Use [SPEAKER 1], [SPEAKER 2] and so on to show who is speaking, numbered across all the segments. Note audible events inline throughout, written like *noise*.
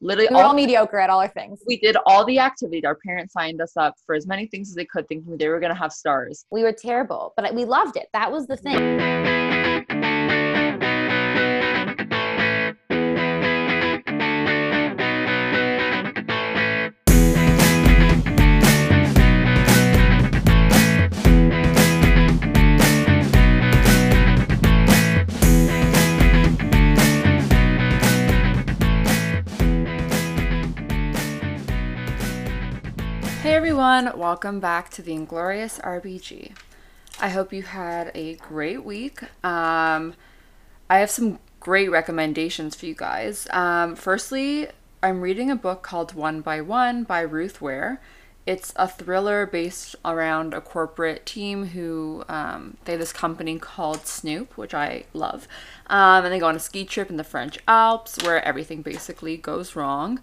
[SPEAKER 1] Literally,
[SPEAKER 2] We were all mediocre at all our things.
[SPEAKER 1] we did all the activities. Our parents signed us up for as many things as they could, thinking they were gonna have stars.
[SPEAKER 2] We were terrible, but we loved it. That was the thing.
[SPEAKER 3] Everyone, welcome back to the Inglorious RBG. I hope you had a great week. Um, I have some great recommendations for you guys. Um, firstly, I'm reading a book called One by One by Ruth Ware. It's a thriller based around a corporate team who um, they have this company called Snoop, which I love, um, and they go on a ski trip in the French Alps where everything basically goes wrong.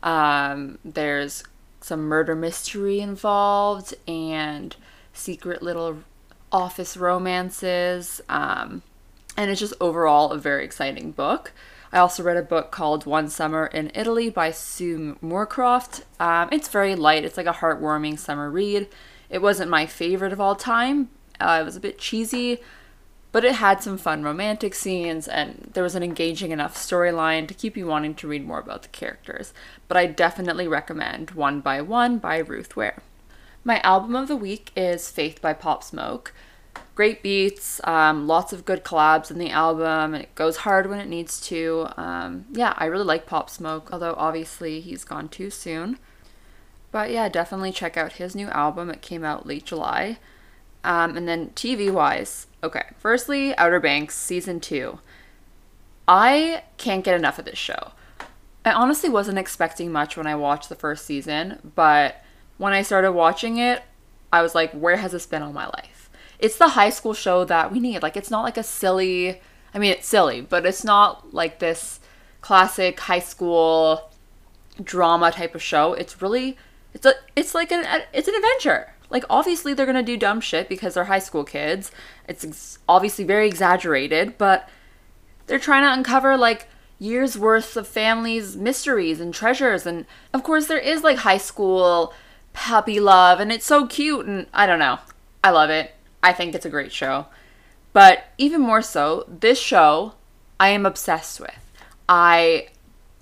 [SPEAKER 3] Um, there's some murder mystery involved and secret little office romances. Um, and it's just overall a very exciting book. I also read a book called One Summer in Italy by Sue Moorcroft. Um, it's very light, it's like a heartwarming summer read. It wasn't my favorite of all time, uh, it was a bit cheesy, but it had some fun romantic scenes and there was an engaging enough storyline to keep you wanting to read more about the characters. But I definitely recommend One by One by Ruth Ware. My album of the week is Faith by Pop Smoke. Great beats, um, lots of good collabs in the album, and it goes hard when it needs to. Um, yeah, I really like Pop Smoke, although obviously he's gone too soon. But yeah, definitely check out his new album. It came out late July. Um, and then TV wise, okay. Firstly, Outer Banks season two. I can't get enough of this show. I honestly wasn't expecting much when I watched the first season, but when I started watching it, I was like, where has this been all my life? It's the high school show that we need. Like, it's not like a silly, I mean, it's silly, but it's not like this classic high school drama type of show. It's really, it's a, it's like an, it's an adventure. Like, obviously, they're gonna do dumb shit because they're high school kids. It's ex- obviously very exaggerated, but they're trying to uncover like years worth of families' mysteries and treasures. And of course, there is like high school puppy love, and it's so cute. And I don't know. I love it. I think it's a great show. But even more so, this show I am obsessed with. I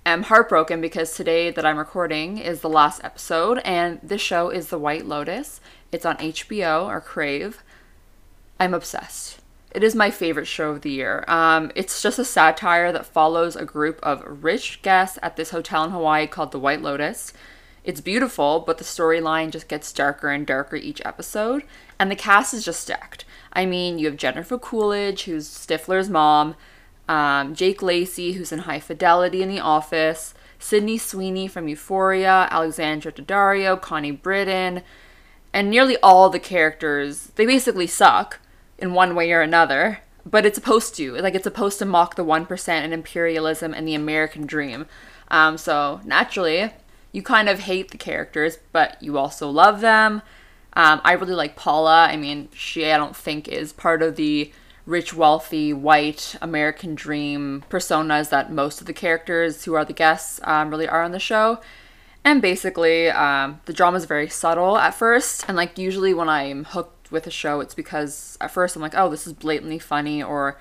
[SPEAKER 3] am heartbroken because today that I'm recording is the last episode, and this show is The White Lotus. It's on HBO or Crave. I'm obsessed. It is my favorite show of the year. Um, it's just a satire that follows a group of rich guests at this hotel in Hawaii called the White Lotus. It's beautiful, but the storyline just gets darker and darker each episode, and the cast is just stacked. I mean, you have Jennifer Coolidge, who's Stifler's mom, um, Jake Lacy, who's in High Fidelity in The Office, Sydney Sweeney from Euphoria, Alexandra Daddario, Connie Britton, and nearly all the characters, they basically suck in one way or another, but it's supposed to. Like, it's supposed to mock the 1% and imperialism and the American dream. Um, so, naturally, you kind of hate the characters, but you also love them. Um, I really like Paula. I mean, she, I don't think, is part of the rich, wealthy, white American dream personas that most of the characters who are the guests um, really are on the show. And basically, um, the drama is very subtle at first. And like usually when I'm hooked with a show, it's because at first I'm like, oh, this is blatantly funny, or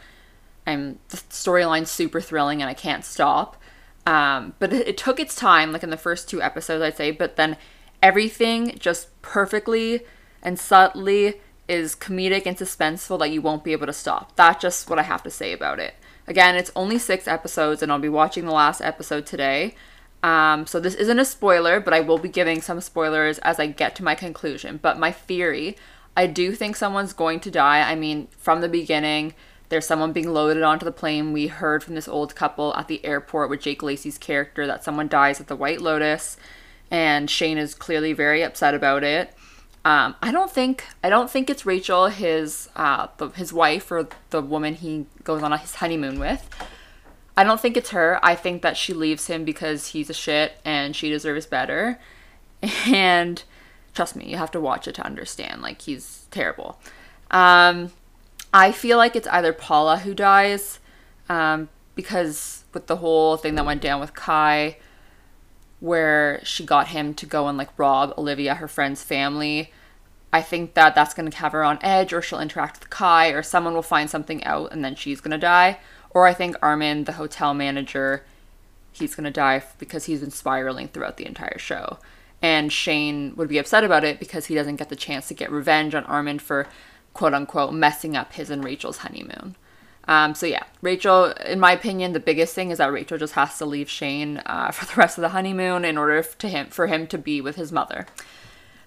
[SPEAKER 3] I'm the storyline's super thrilling and I can't stop. Um, but it, it took its time, like in the first two episodes, I'd say. But then everything just perfectly and subtly is comedic and suspenseful that you won't be able to stop. That's just what I have to say about it. Again, it's only six episodes, and I'll be watching the last episode today. Um, so this isn't a spoiler, but I will be giving some spoilers as I get to my conclusion. But my theory, I do think someone's going to die. I mean, from the beginning, there's someone being loaded onto the plane. We heard from this old couple at the airport with Jake Lacy's character that someone dies at the White Lotus, and Shane is clearly very upset about it. Um, I don't think I don't think it's Rachel, his uh, the, his wife or the woman he goes on his honeymoon with. I don't think it's her. I think that she leaves him because he's a shit and she deserves better. *laughs* And trust me, you have to watch it to understand. Like he's terrible. Um, I feel like it's either Paula who dies, um, because with the whole thing that went down with Kai, where she got him to go and like rob Olivia, her friend's family. I think that that's going to have her on edge, or she'll interact with Kai, or someone will find something out and then she's going to die. Or I think Armin, the hotel manager, he's to die because he's been spiraling throughout the entire show. And Shane would be upset about it because he doesn't get the chance to get revenge on Armin for quote unquote messing up his and Rachel's honeymoon. Um, so yeah, Rachel, in my opinion, the biggest thing is that Rachel just has to leave Shane uh, for the rest of the honeymoon in order to him for him to be with his mother.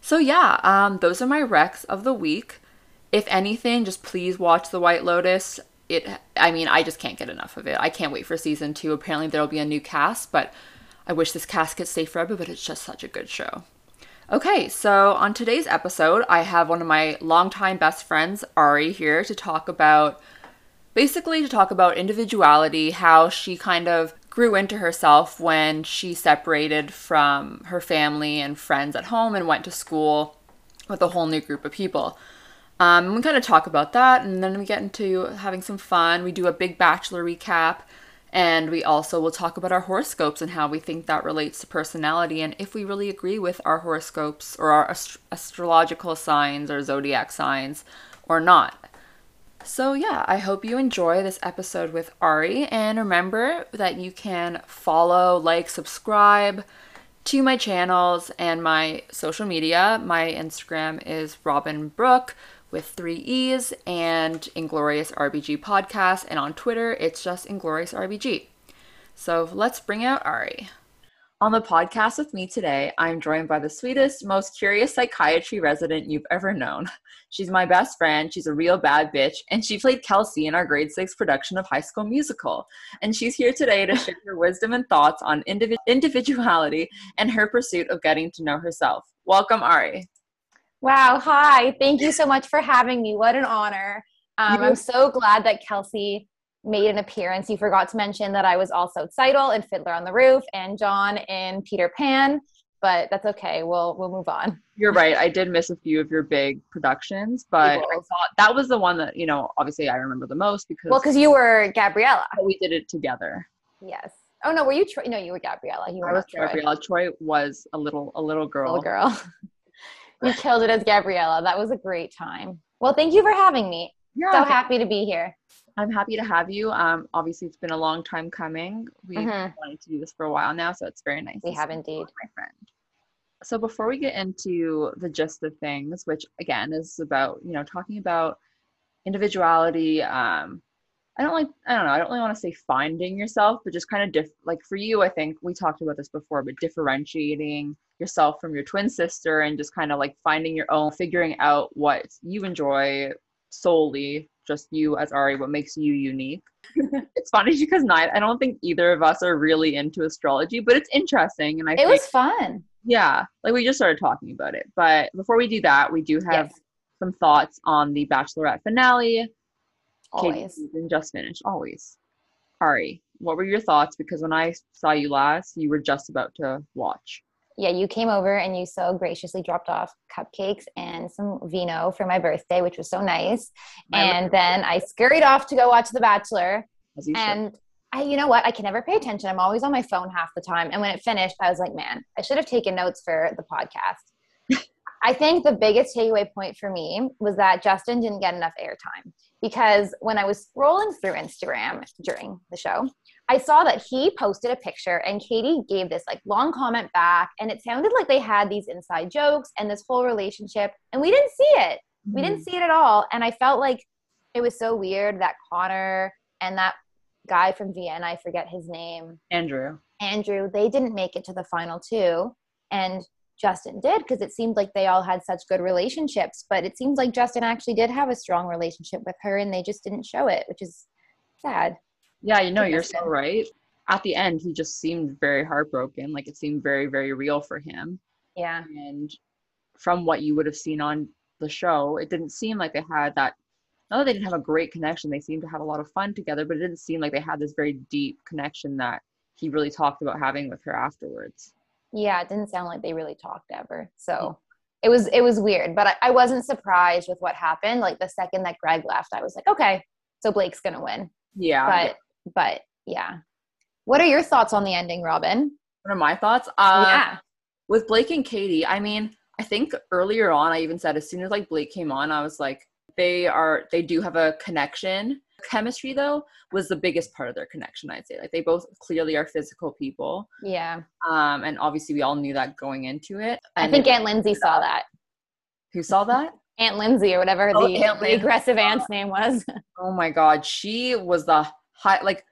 [SPEAKER 3] So yeah, um, those are my recs of the week. If anything, just please watch The White Lotus. It, I mean, I just can't get enough of it. I can't wait for season two. Apparently, there'll be a new cast, but I wish this cast could stay forever. But it's just such a good show. Okay, so on today's episode, I have one of my longtime best friends, Ari, here to talk about basically to talk about individuality, how she kind of grew into herself when she separated from her family and friends at home and went to school with a whole new group of people. Um, we kind of talk about that, and then we get into having some fun. We do a big bachelor recap, and we also will talk about our horoscopes and how we think that relates to personality, and if we really agree with our horoscopes or our ast- astrological signs or zodiac signs or not. So, yeah, I hope you enjoy this episode with Ari. And remember that you can follow, like, subscribe to my channels and my social media. My Instagram is Robin Brook with three E's and Inglorious RBG Podcast. And on Twitter, it's just Inglorious RBG. So, let's bring out Ari. On the podcast with me today, I'm joined by the sweetest, most curious psychiatry resident you've ever known. She's my best friend, she's a real bad bitch, and she played Kelsey in our grade six production of High School Musical. And she's here today to share her wisdom and thoughts on individ- individuality and her pursuit of getting to know herself. Welcome, Ari.
[SPEAKER 2] Wow. Hi. Thank you so much for having me. What an honor. Um, I'm so glad that Kelsey made an appearance. You forgot to mention that I was also Tzeitel and Fiddler on the Roof and John in Peter Pan, but that's okay. We'll we'll move on.
[SPEAKER 4] You're right. I did miss a few of your big productions, but I thought that was the one that, you know, obviously I remember the most because
[SPEAKER 2] Well, because you were Gabriella.
[SPEAKER 4] we did it together.
[SPEAKER 2] Yes. Oh no, were you Troy? No, you were Gabriella. You were
[SPEAKER 4] I was
[SPEAKER 2] Troy.
[SPEAKER 4] Gabriella. Troy was a little a little girl.
[SPEAKER 2] Little girl. You killed it as Gabriella. That was a great time. Well, thank you for having me.
[SPEAKER 4] You're
[SPEAKER 2] So happy to be here.
[SPEAKER 4] I'm happy to have you. Um, obviously it's been a long time coming. We've
[SPEAKER 2] Mhm.
[SPEAKER 4] wanted to do this for a while now, so it's very nice.
[SPEAKER 2] We have indeed.
[SPEAKER 4] my friend. So before we get into the gist of things, which again is about you know talking about individuality. Um, I don't like I don't know I don't really want to say finding yourself, but just kind of diff like for you, I think we talked about this before, but differentiating yourself from your twin sister and just kind of like finding your own, figuring out what you enjoy solely, just you as Ari, what makes you unique. *laughs* it's funny because neither, I don't think either of us are really into astrology, but it's interesting, and I
[SPEAKER 2] It
[SPEAKER 4] think
[SPEAKER 2] was fun.
[SPEAKER 4] yeah, like we just started talking about it. But before we do that, we do have
[SPEAKER 2] Yes.
[SPEAKER 4] some thoughts on the Bachelorette finale.
[SPEAKER 2] Always.
[SPEAKER 4] season just finished. Always. Ari, what were your thoughts? Because when I saw you last, you were just about to watch.
[SPEAKER 2] yeah, you came over and you so graciously dropped off cupcakes and some vino for my birthday, which was so nice.
[SPEAKER 4] I
[SPEAKER 2] And then I scurried off to go watch The Bachelor.
[SPEAKER 4] As you should.
[SPEAKER 2] And I, you know what? I can never pay attention. I'm always on my phone half the time. And when it finished, I was like, man, I should have taken notes for the podcast. *laughs* I think the biggest takeaway point for me was that Justin didn't get enough airtime because when I was scrolling through Instagram during the show, I saw that he posted a picture and Katie gave this like long comment back and it sounded like they had these inside jokes and this whole relationship and we didn't see it. We didn't mm. see it at all and I felt like it was so weird that Connor and that guy from Vienna, I forget his name,
[SPEAKER 4] Andrew.
[SPEAKER 2] Andrew, they didn't make it to the final two. And Justin did because it seemed like they all had such good relationships. But it seems like Justin actually did have a strong relationship with her and they just didn't show it, which is sad.
[SPEAKER 4] Yeah, you know, you're so right. At the end, he just seemed very heartbroken. Like it seemed very, very real for him.
[SPEAKER 2] Yeah.
[SPEAKER 4] And from what you would have seen on the show, it didn't seem like they had that. Not that they didn't have a great connection, they seemed to have a lot of fun together, but it didn't seem like they had this very deep connection that he really talked about having with her afterwards.
[SPEAKER 2] Yeah, it didn't sound like they really talked ever. So it was it was weird, but I, I wasn't surprised with what happened. Like the second that Greg left, I was like, okay, so Blake's gonna win.
[SPEAKER 4] Yeah.
[SPEAKER 2] But but yeah. What are your thoughts on the ending, Robin?
[SPEAKER 3] What are my thoughts. Uh,
[SPEAKER 2] yeah.
[SPEAKER 3] With Blake and Katie, I mean, I think earlier on, I even said as soon as like Blake came on, I was like, they are, they do have a connection. Chemistry though was the biggest part of their connection. I'd say like they both clearly are physical people.
[SPEAKER 2] Yeah.
[SPEAKER 3] Um, and obviously we all knew that going into it.
[SPEAKER 2] I think Aunt Lindsay saw that.
[SPEAKER 3] who saw that? *laughs*
[SPEAKER 2] Aunt Lindsay or whatever
[SPEAKER 3] Oh,
[SPEAKER 2] the,
[SPEAKER 3] Aunt
[SPEAKER 2] the aggressive *laughs* aunt's name was. *laughs*
[SPEAKER 3] Oh my god, she was the high like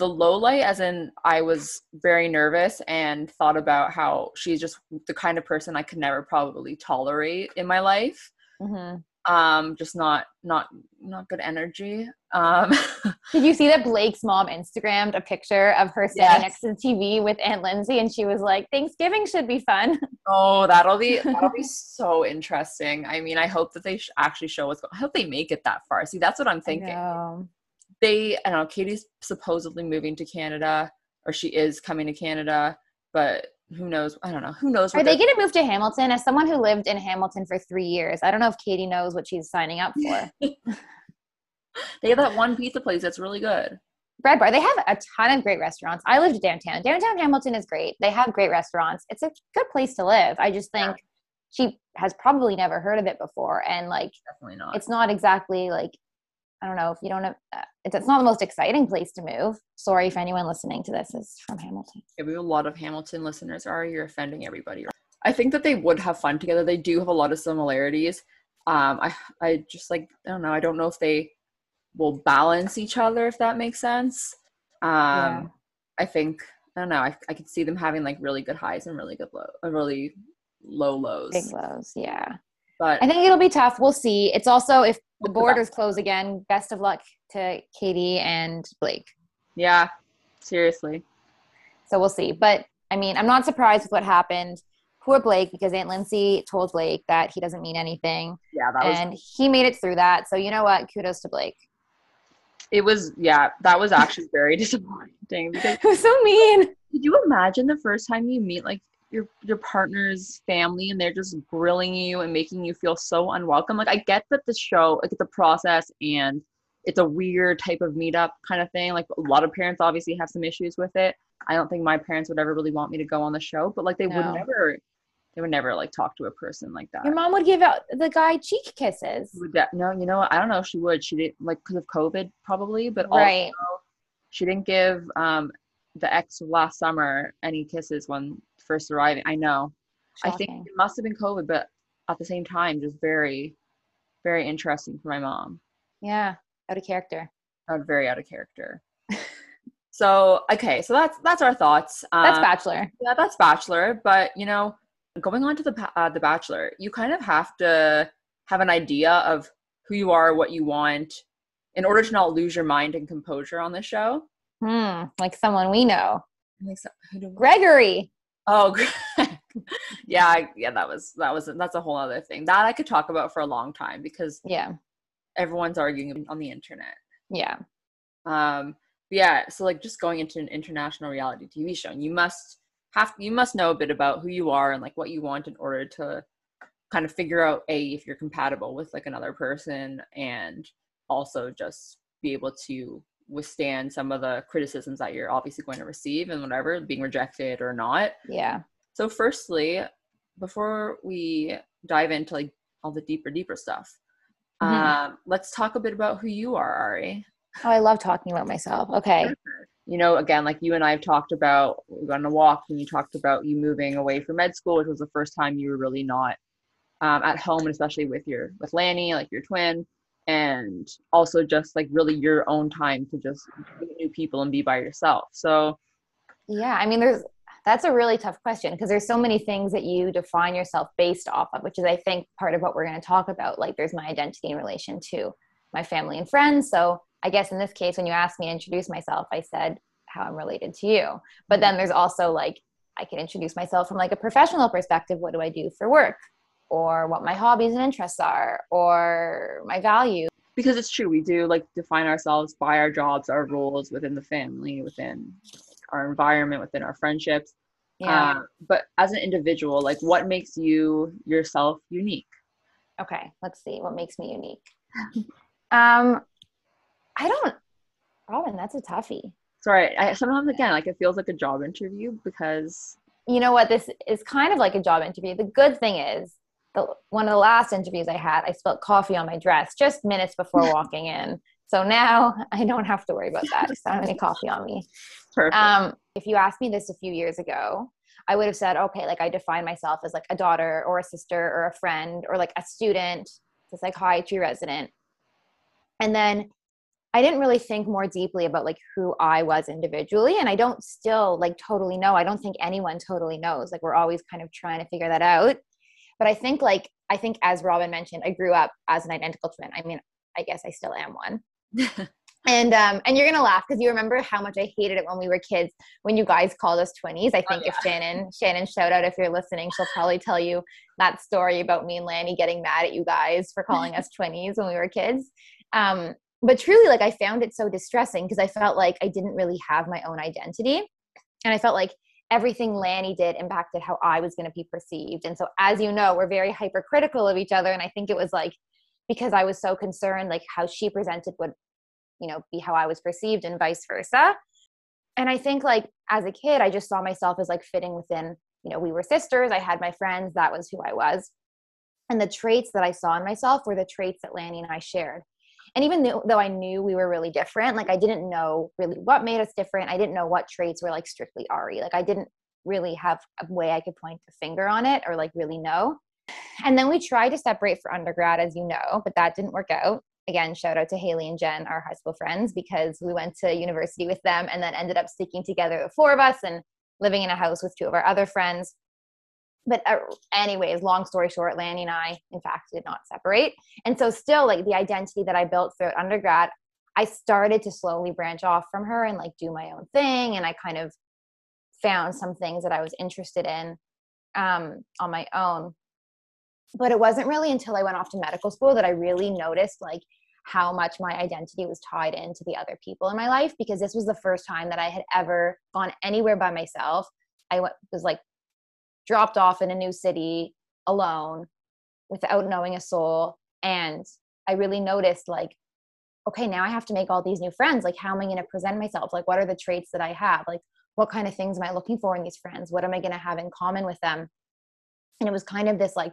[SPEAKER 3] the low light as in I was very nervous and thought about how she's just the kind of person I could never probably tolerate in my life.
[SPEAKER 2] hmm
[SPEAKER 3] Um just not not not good energy. Um *laughs*
[SPEAKER 2] Did you see that Blake's mom Instagrammed a picture of her standing
[SPEAKER 3] Yes.
[SPEAKER 2] next to the TV with Aunt Lindsay and she was like, Thanksgiving should be fun. *laughs*
[SPEAKER 3] oh, that'll be that'll be so interesting. I mean, I hope that they sh- actually show what's going. I hope they make it that far. See, that's what I'm thinking.
[SPEAKER 2] know.
[SPEAKER 3] they I don't know, Katie's supposedly moving to Canada or she is coming to Canada, but who knows? I don't know. Who knows
[SPEAKER 2] Are they going to move to Hamilton? As someone who lived in Hamilton for three years, I don't know if Katie knows what she's signing up for. *laughs*
[SPEAKER 3] they have that one pizza place that's really good.
[SPEAKER 2] Bread Bar, they have a ton of great restaurants. I lived downtown. Downtown Hamilton is great. They have great restaurants. It's a good place to live. I just think she has probably never heard of it before. And like,
[SPEAKER 3] Definitely not.
[SPEAKER 2] it's not exactly like, I don't know if you don't have, uh, it's, it's not the most exciting place to move. Sorry if anyone listening to this is from Hamilton.
[SPEAKER 3] Yeah, we have a lot of Hamilton listeners. Are you're offending everybody? I think that they would have fun together. They do have a lot of similarities. Um, I I just like I don't know. I don't know if they will balance each other if that makes sense. Um,
[SPEAKER 2] Yeah.
[SPEAKER 3] I think I don't know. I I could see them having like really good highs and really good low, uh, really low lows.
[SPEAKER 2] Big lows. Yeah.
[SPEAKER 3] But
[SPEAKER 2] I think it'll be tough. We'll see. It's also if the
[SPEAKER 3] Hope for that.
[SPEAKER 2] borders close again, best of luck to Katie and Blake.
[SPEAKER 3] yeah, seriously.
[SPEAKER 2] So we'll see. But I mean, I'm not surprised with what happened. Poor Blake, because Aunt Lindsay told Blake that he doesn't mean anything.
[SPEAKER 3] Yeah, that was
[SPEAKER 2] And he made it through that. So you know what? Kudos to Blake.
[SPEAKER 3] it was yeah, that was actually very *laughs* disappointing because *laughs*
[SPEAKER 2] It was so mean.
[SPEAKER 3] Could you imagine the first time you meet like your your partner's family and they're just grilling you and making you feel so unwelcome? Like I get that the show, like the process and it's a weird type of meetup kind of thing. Like a lot of parents obviously have some issues with it. I don't think my parents would ever really want me to go on the show, but like they
[SPEAKER 2] No.
[SPEAKER 3] would never they would never like talk to a person like that.
[SPEAKER 2] Your mom would give out the guy cheek kisses.
[SPEAKER 3] Would that, no, you know what? I don't know if she would. She didn't like because of COVID probably, but also
[SPEAKER 2] Right.
[SPEAKER 3] she didn't give um the ex last summer any kisses when first arriving. I know. I think it must have been COVID, but at the same time, just very, very interesting for my mom.
[SPEAKER 2] Yeah. Out of character.
[SPEAKER 3] Out very out of character. *laughs* so okay, so that's that's our thoughts.
[SPEAKER 2] That's
[SPEAKER 3] Um,
[SPEAKER 2] Bachelor.
[SPEAKER 3] yeah, that's Bachelor. But you know, going on to the uh, the Bachelor, you kind of have to have an idea of who you are, what you want, in order to not lose your mind and composure on the show.
[SPEAKER 2] Hmm. Like someone we know.
[SPEAKER 3] Think so. Who do-
[SPEAKER 2] Gregory.
[SPEAKER 3] Oh, *laughs* yeah, yeah. That was that was that's a whole other thing that I could talk about for a long time because
[SPEAKER 2] Yeah.
[SPEAKER 3] everyone's arguing on the internet.
[SPEAKER 2] Yeah.
[SPEAKER 3] Um, yeah. So like, just going into an international reality TV show, and you must have you must know a bit about who you are and like what you want in order to kind of figure out a if you're compatible with like another person and also just be able to withstand some of the criticisms that you're obviously going to receive and whatever being rejected or not
[SPEAKER 2] Yeah.
[SPEAKER 3] So, firstly, before we dive into like all the deeper, deeper stuff,
[SPEAKER 2] Mhm.
[SPEAKER 3] um, let's talk a bit about who you are, Ari.
[SPEAKER 2] Oh, I love talking about myself. Okay.
[SPEAKER 3] You know, again, like you and I have talked about, we went on a walk and you talked about you moving away from med school, which was the first time you were really not um, at home, and especially with your with Lanny, like your twin, and also just like really your own time to just meet new people and be by yourself. So,
[SPEAKER 2] Yeah, I mean, there's that's a really tough question because there's so many things that you define yourself based off of, which is, I think, part of what we're going to talk about. Like, there's my identity in relation to my family and friends. So, I guess in this case, when you asked me to introduce myself, I said how I'm related to you. But then there's also like, I can introduce myself from like a professional perspective. What do I do for work? Or what my hobbies and interests are, or my values.
[SPEAKER 3] because it's true we do like define ourselves by our jobs our roles within the family within our environment within our friendships
[SPEAKER 2] Yeah.
[SPEAKER 3] uh, but as an individual like what makes you yourself unique
[SPEAKER 2] Okay, let's see what makes me unique. *laughs* um, I don't, Robin. That's a toughie.
[SPEAKER 3] Sorry, I, sometimes again, like it feels like a job interview because
[SPEAKER 2] you know what? This is kind of like a job interview. The good thing is, the one of the last interviews I had, I spilled coffee on my dress just minutes before *laughs* walking in. So now *laughs* I don't have to worry about that. I don't have any coffee on me.
[SPEAKER 3] perfect.
[SPEAKER 2] Um, if you asked me this a few years ago, I would have said, okay, like I define myself as like a daughter or a sister or a friend or like a student, a psychiatry resident. And then I didn't really think more deeply about like who I was individually. And I don't still like totally know. I don't think anyone totally knows. Like we're always kind of trying to figure that out. But I think like I think as Robin mentioned, I grew up as an identical twin. I mean, I guess I still am one. *laughs* and um and you're gonna laugh because you remember how much I hated it when we were kids when you guys called us twinnies. I think
[SPEAKER 3] Oh,
[SPEAKER 2] if Shannon Shannon shout out if you're listening, she'll probably tell you that story about me and Lanny getting mad at you guys for calling us *laughs* twinnies when we were kids. Um, but truly, like I found it so distressing because I felt like I didn't really have my own identity, and I felt like everything Lanny did impacted how I was going to be perceived. And so, as you know, we're very hypercritical of each other, and I think it was like because I was so concerned, like how she presented would, you know, be how I was perceived, and vice versa. And I think like as a kid, I just saw myself as like fitting within. You know, we were sisters. I had my friends. That was who I was. And the traits that I saw in myself were the traits that Lanny and I shared and even though, though i knew we were really different like i didn't know really what made us different. I didn't know what traits were like strictly ari. Like i didn't really have a way i could point a finger on it or like really know. And then we tried to separate for undergrad as you know but that didn't work out. Again shout out to haley and jen our high school friends because we went to university with them and then ended up sticking together the four of us and living in a house with two of our other friends but uh, anyways long story short lanny and i in fact did not separate. And so still like the identity that i built throughout undergrad i started to slowly branch off from her and like do my own thing. And i kind of found some things that i was interested in um, on my own. But it wasn't really until i went off to medical school that i really noticed like how much my identity was tied into the other people in my life. Because this was the first time that i had ever gone anywhere by myself. I was like dropped off in a new city alone without knowing a soul. And i really noticed like okay now i have to make all these new friends. Like how am i going to present myself? Like what are the traits that i have? Like what kind of things am i looking for in these friends? What am i going to have in common with them? And it was kind of this like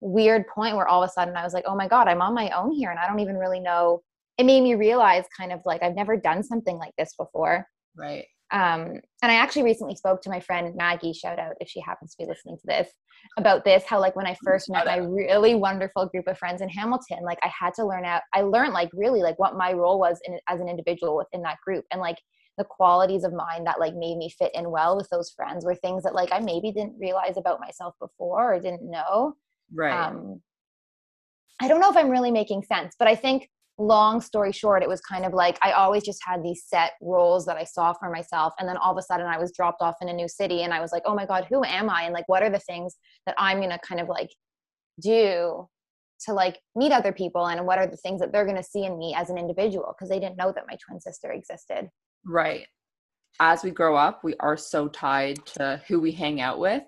[SPEAKER 2] weird point where all of a sudden i was like oh my god i'm on my own here and i don't even really know. It made me realize kind of like i've never done something like this before.
[SPEAKER 3] Right.
[SPEAKER 2] Um, and I actually recently spoke to my friend Maggie, shout out if she happens to be listening to this, about this. How like when I first met my really wonderful group of friends in Hamilton, like I had to learn out. I learned like really like what my role was in, as an individual within that group, and like the qualities of mine that like made me fit in well with those friends were things that like I maybe didn't realize about myself before or didn't know.
[SPEAKER 3] Right.
[SPEAKER 2] Um, I don't know if I'm really making sense, but I think long story short, it was kind of like I always just had these set roles that I saw for myself. And then all of a sudden I was dropped off in a new city and I was like, oh my God, who am I? And like, what are the things that I'm going to kind of like do to like meet other people? And what are the things that they're going to see in me as an individual? Because they didn't know that my twin sister existed.
[SPEAKER 3] Right. As we grow up, we are so tied to who we hang out with.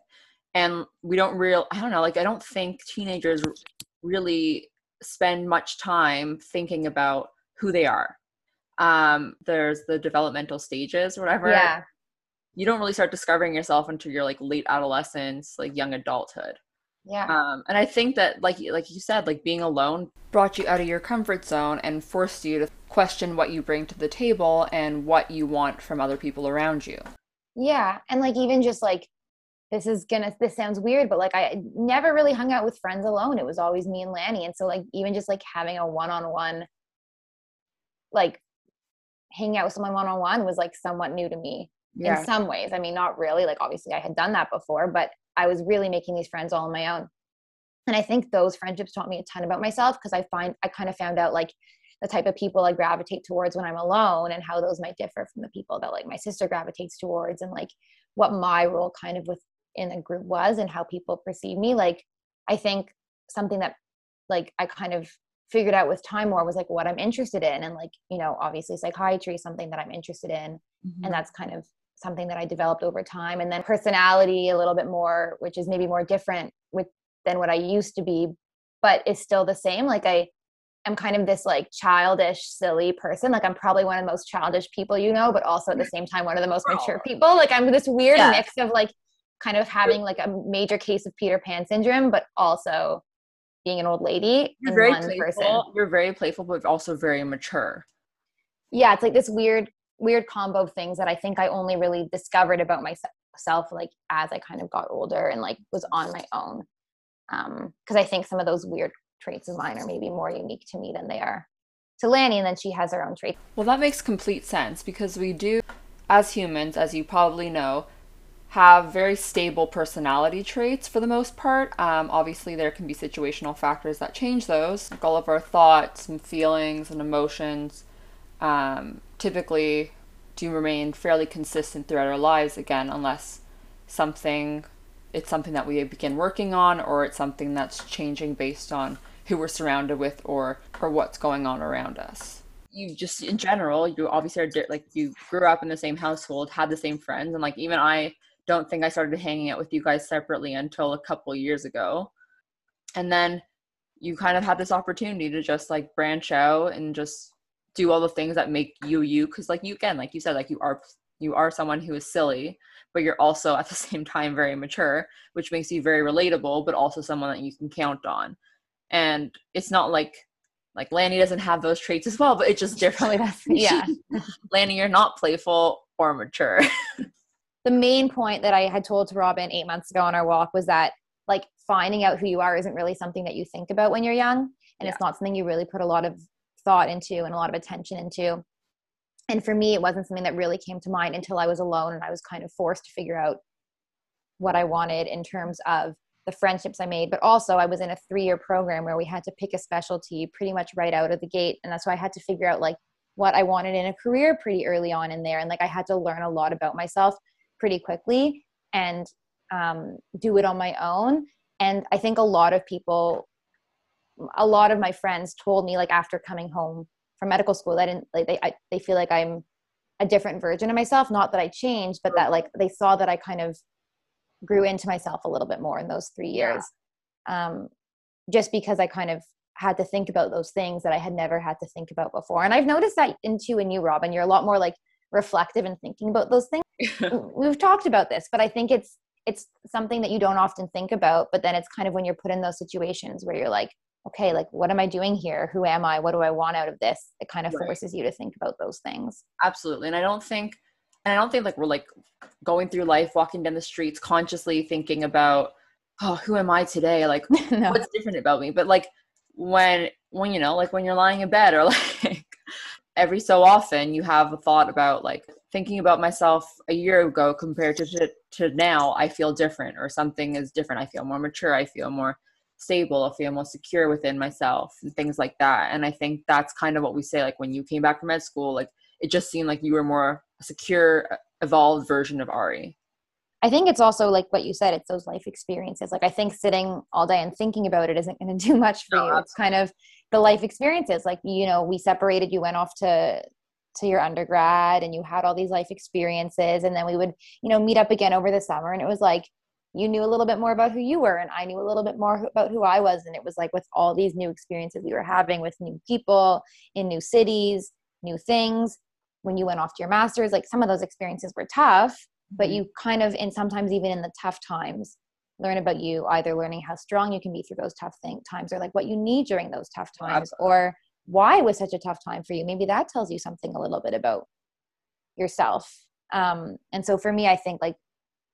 [SPEAKER 3] And we don't real I don't know, like I don't think teenagers really spend much time thinking about who they are. Um, there's the developmental stages whatever.
[SPEAKER 2] Yeah.
[SPEAKER 3] You don't really start discovering yourself until you're like late adolescence, like young adulthood.
[SPEAKER 2] Yeah.
[SPEAKER 3] Um, and I think that like like you said, like being alone
[SPEAKER 5] brought you out of your comfort zone and forced you to question what you bring to the table and what you want from other people around you.
[SPEAKER 2] Yeah. And like even just like this is gonna this sounds weird, but like I never really hung out with friends alone. It was always me and Lanny. And so like even just like having a one on one like hanging out with someone one on one was like somewhat new to me in some ways. I mean, not really. Like obviously I had done that before, but I was really making these friends all on my own. And I think those friendships taught me a ton about myself because I find I kind of found out like the type of people I gravitate towards when I'm alone and how those might differ from the people that like my sister gravitates towards and like what my role kind of within a group was and how people perceive me. Like I think something that like I kind of figured out with time more was like what I'm interested in and like, you know, obviously psychiatry is something that I'm interested in
[SPEAKER 3] Mhm.
[SPEAKER 2] and that's kind of something that I developed over time. And then personality a little bit more, which is maybe more different with than what I used to be, but it's still the same. Like I am kind of this like childish, silly person. Like I'm probably one of the most childish people you know, but also at the *laughs* same time one of the most mature people. Like I'm this weird yeah. mix of like kind of having like a major case of Peter Pan syndrome, but also being an old lady.
[SPEAKER 3] You're very playful. Person. You're very playful, but also very mature.
[SPEAKER 2] Yeah, it's like this weird, weird combo of things that I think I only really discovered about myself like as I kind of got older and like was on my own. Um, because I think some of those weird traits of mine are maybe more unique to me than they are to Lanny, and then she has her own traits.
[SPEAKER 5] Well, that makes complete sense because we do, as humans, as you probably know, have very stable personality traits for the most part. Um, obviously, there can be situational factors that change those. Like all of our thoughts and feelings and emotions um, typically do remain fairly consistent throughout our lives, again, unless something it's something that we begin working on or it's something that's changing based on who we're surrounded with or or what's going on around us
[SPEAKER 3] you just in general you obviously are like you grew up in the same household had the same friends and like even i don't think i started hanging out with you guys separately until a couple years ago and then you kind of had this opportunity to just like branch out and just do all the things that make you you because like you again like you said like you are you are someone who is silly but you're also *laughs* at the same time very mature which makes you very relatable but also someone that you can count on and it's not like like Lanny doesn't have those traits as well, but it's just differently. That's *laughs* yeah. *laughs* Lanny, you're not playful or mature.
[SPEAKER 2] The main point that I had told to Robin eight months ago on our walk was that like finding out who you are isn't really something that you think about when you're young, and yeah. it's not something you really put a lot of thought into and a lot of attention into. And for me, it wasn't something that really came to mind until I was alone and I was kind of forced to figure out what I wanted in terms of the friendships I made, but also I was in a three year program where we had to pick a specialty pretty much right out of the gate. And that's why I had to figure out like what I wanted in a career pretty early on in there. And like I had to learn a lot about myself pretty quickly and um, do it on my own. And I think a lot of people, a lot of my friends told me like after coming home from medical school, I didn't like they, I, they feel like I'm a different version of myself. Not that I changed, but that like they saw that I kind of grew into myself a little bit more in those three years yeah. um, just because i kind of had to think about those things that i had never had to think about before and i've noticed that in into in you robin you're a lot more like reflective and thinking about those things *laughs* we've talked about this but i think it's it's something that you don't often think about but then it's kind of when you're put in those situations where you're like okay like what am i doing here who am i what do i want out of this it kind of right. forces you to think about those things
[SPEAKER 3] absolutely and i don't think and I don't think like we're like going through life, walking down the streets, consciously thinking about, oh, who am I today? Like, *laughs* no. what's different about me? But like when when you know, like when you're lying in bed, or *laughs* like every so often, you have a thought about like thinking about myself a year ago compared to to, now. I feel different, or something is different. I feel more mature. I feel more stable. I feel more secure within myself, and things like that. And I think that's kind of what we say. Like when you came back from med school, like it just seemed like you were more secure, evolved version of Ari.
[SPEAKER 2] I think it's also like what you said, it's those life experiences. Like I think sitting all day and thinking about it isn't going *laughs* to do much for no, you. It's kind of the life experiences. Like, you know, we separated, you went off to to your undergrad and you had all these life experiences and then we would, you know, meet up again over the summer and it was like you knew a little bit more about who you were and I knew a little bit more about who I was and it was like with all these new experiences we were having with new people in new cities, new things, when you went off to your master's like some of those experiences were tough but mm-hmm. you kind of and sometimes even in the tough times learn about you either learning how strong you can be through those tough thing, times or like what you need during those tough times Absolutely. or why it was such a tough time for you maybe that tells you something a little bit about yourself um, and so for me i think like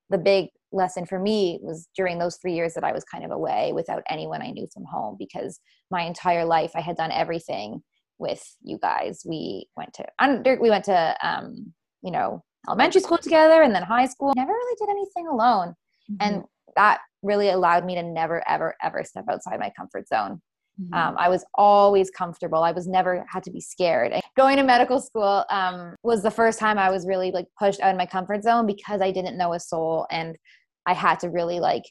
[SPEAKER 2] the big lesson for me was during those three years that i was kind of away without anyone i knew from home because my entire life i had done everything with you guys. We went to under we went to um, you know elementary school together and then high school. Never really did anything alone, mm-hmm. and that really allowed me to never ever ever step outside my comfort zone. Mm-hmm. Um, I was always comfortable. I was never had to be scared. Going to medical school um, was the first time I was really like pushed out of my comfort zone because I didn't know a soul and I had to really like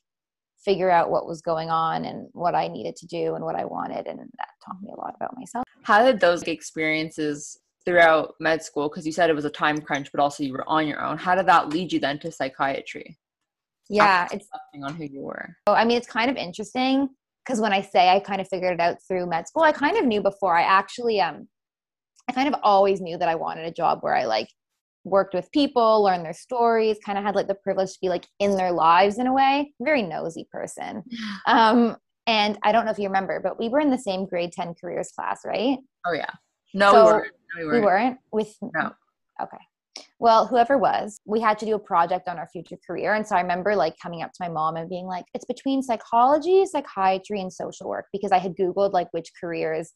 [SPEAKER 2] figure out what was going on and what I needed to do and what I wanted. And that taught me a lot about myself.
[SPEAKER 3] How did those experiences throughout med school, because you said it was a time crunch, but also you were on your own, how did that lead you then to psychiatry?
[SPEAKER 2] Yeah, it's
[SPEAKER 3] on who you were.
[SPEAKER 2] Oh, I mean, it's kind of interesting because when I say I kind of figured it out through med school, I kind of knew before. I actually um I kind of always knew that I wanted a job where I like worked with people, learned their stories, kind of had like the privilege to be like in their lives in a way. Very nosy person. *sighs* Um, and I don't know if you remember, but we were in the same grade 10 careers class, right?
[SPEAKER 3] Oh yeah. No,
[SPEAKER 2] So,
[SPEAKER 3] we weren't. No, we weren't.
[SPEAKER 2] We weren't with
[SPEAKER 3] No.
[SPEAKER 2] Okay. Well, whoever was, we had to do a project on our future career. And so I remember like coming up to my mom and being like, it's between psychology, psychiatry, and social work because I had Googled like which careers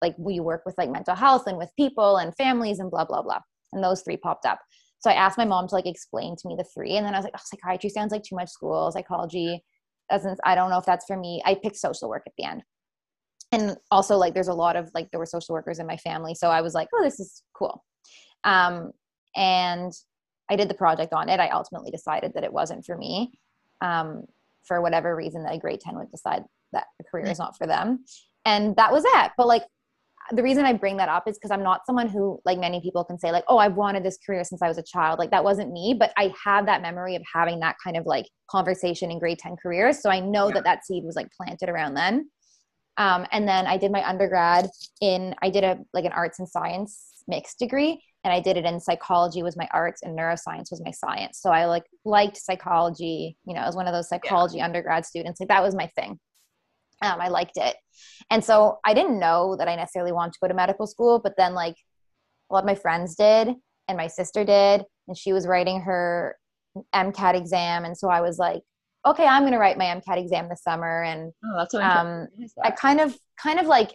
[SPEAKER 2] like we work with like mental health and with people and families and blah, blah, blah. And those three popped up. So I asked my mom to like explain to me the three. And then I was like, oh, psychiatry sounds like too much school. Psychology doesn't, I don't know if that's for me. I picked social work at the end. And also like there's a lot of like there were social workers in my family. So I was like, oh, this is cool. Um, and I did the project on it. I ultimately decided that it wasn't for me. Um, for whatever reason that a grade 10 would decide that a career is not for them. And that was it. But like the reason I bring that up is because I'm not someone who, like many people, can say, like, oh, I've wanted this career since I was a child. Like, that wasn't me, but I have that memory of having that kind of like conversation in grade 10 careers. So I know
[SPEAKER 3] Yeah.
[SPEAKER 2] that that seed was like planted around then. Um, and then I did my undergrad in, I did a like an arts and science mixed degree, and I did it in psychology was my arts and neuroscience was my science. So I like liked psychology. You know, I was one of those psychology undergrad students. Like that was my thing. Um, I liked it. And so I didn't know that I necessarily wanted to go to medical school, but then like a lot of my friends did, and my sister did, and she was writing her MCAT exam. And so I was like, okay, I'm going to write my MCAT exam this summer. And
[SPEAKER 3] Oh, so
[SPEAKER 2] um,
[SPEAKER 3] interesting. What is
[SPEAKER 2] I kind of, kind of like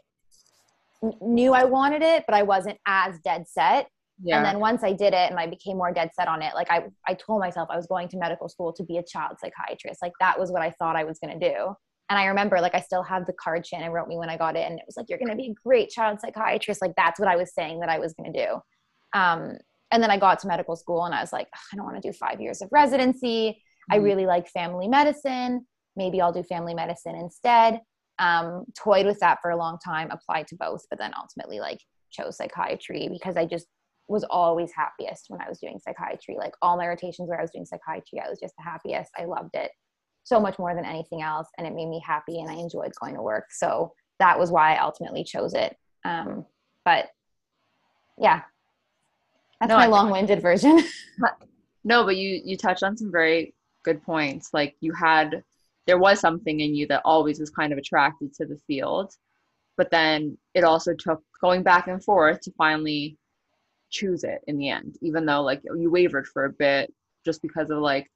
[SPEAKER 2] knew I wanted it, but I wasn't as dead set.
[SPEAKER 3] yeah.
[SPEAKER 2] And then once I did it and I became more dead set on it, like I, I told myself I was going to medical school to be a child psychiatrist. Like that was what I thought I was going to do. And I remember, like, I still have the card Shannon wrote me when I got it, and it was like, "You're going to be a great child psychiatrist." Like that's what I was saying that I was going to do. Um, and then I got to medical school, and I was like, I don't want to do five years of residency. I
[SPEAKER 3] Mhm.
[SPEAKER 2] really like family medicine. Maybe I'll do family medicine instead. Um, toyed with that for a long time, applied to both, but then ultimately like chose psychiatry because I just was always happiest when I was doing psychiatry. Like all my rotations where I was doing psychiatry, I was just the happiest. I loved it so much more than anything else, and it made me happy, and I enjoyed going to work. So that was why I ultimately chose it. Um, but yeah, that's
[SPEAKER 3] No,
[SPEAKER 2] my long-winded version. *laughs*
[SPEAKER 3] No, but you you touched on some very good points. Like you had there was something in you that always was kind of attracted to the field, but then it also took going back and forth to finally choose it in the end, even though like you wavered for a bit just because of like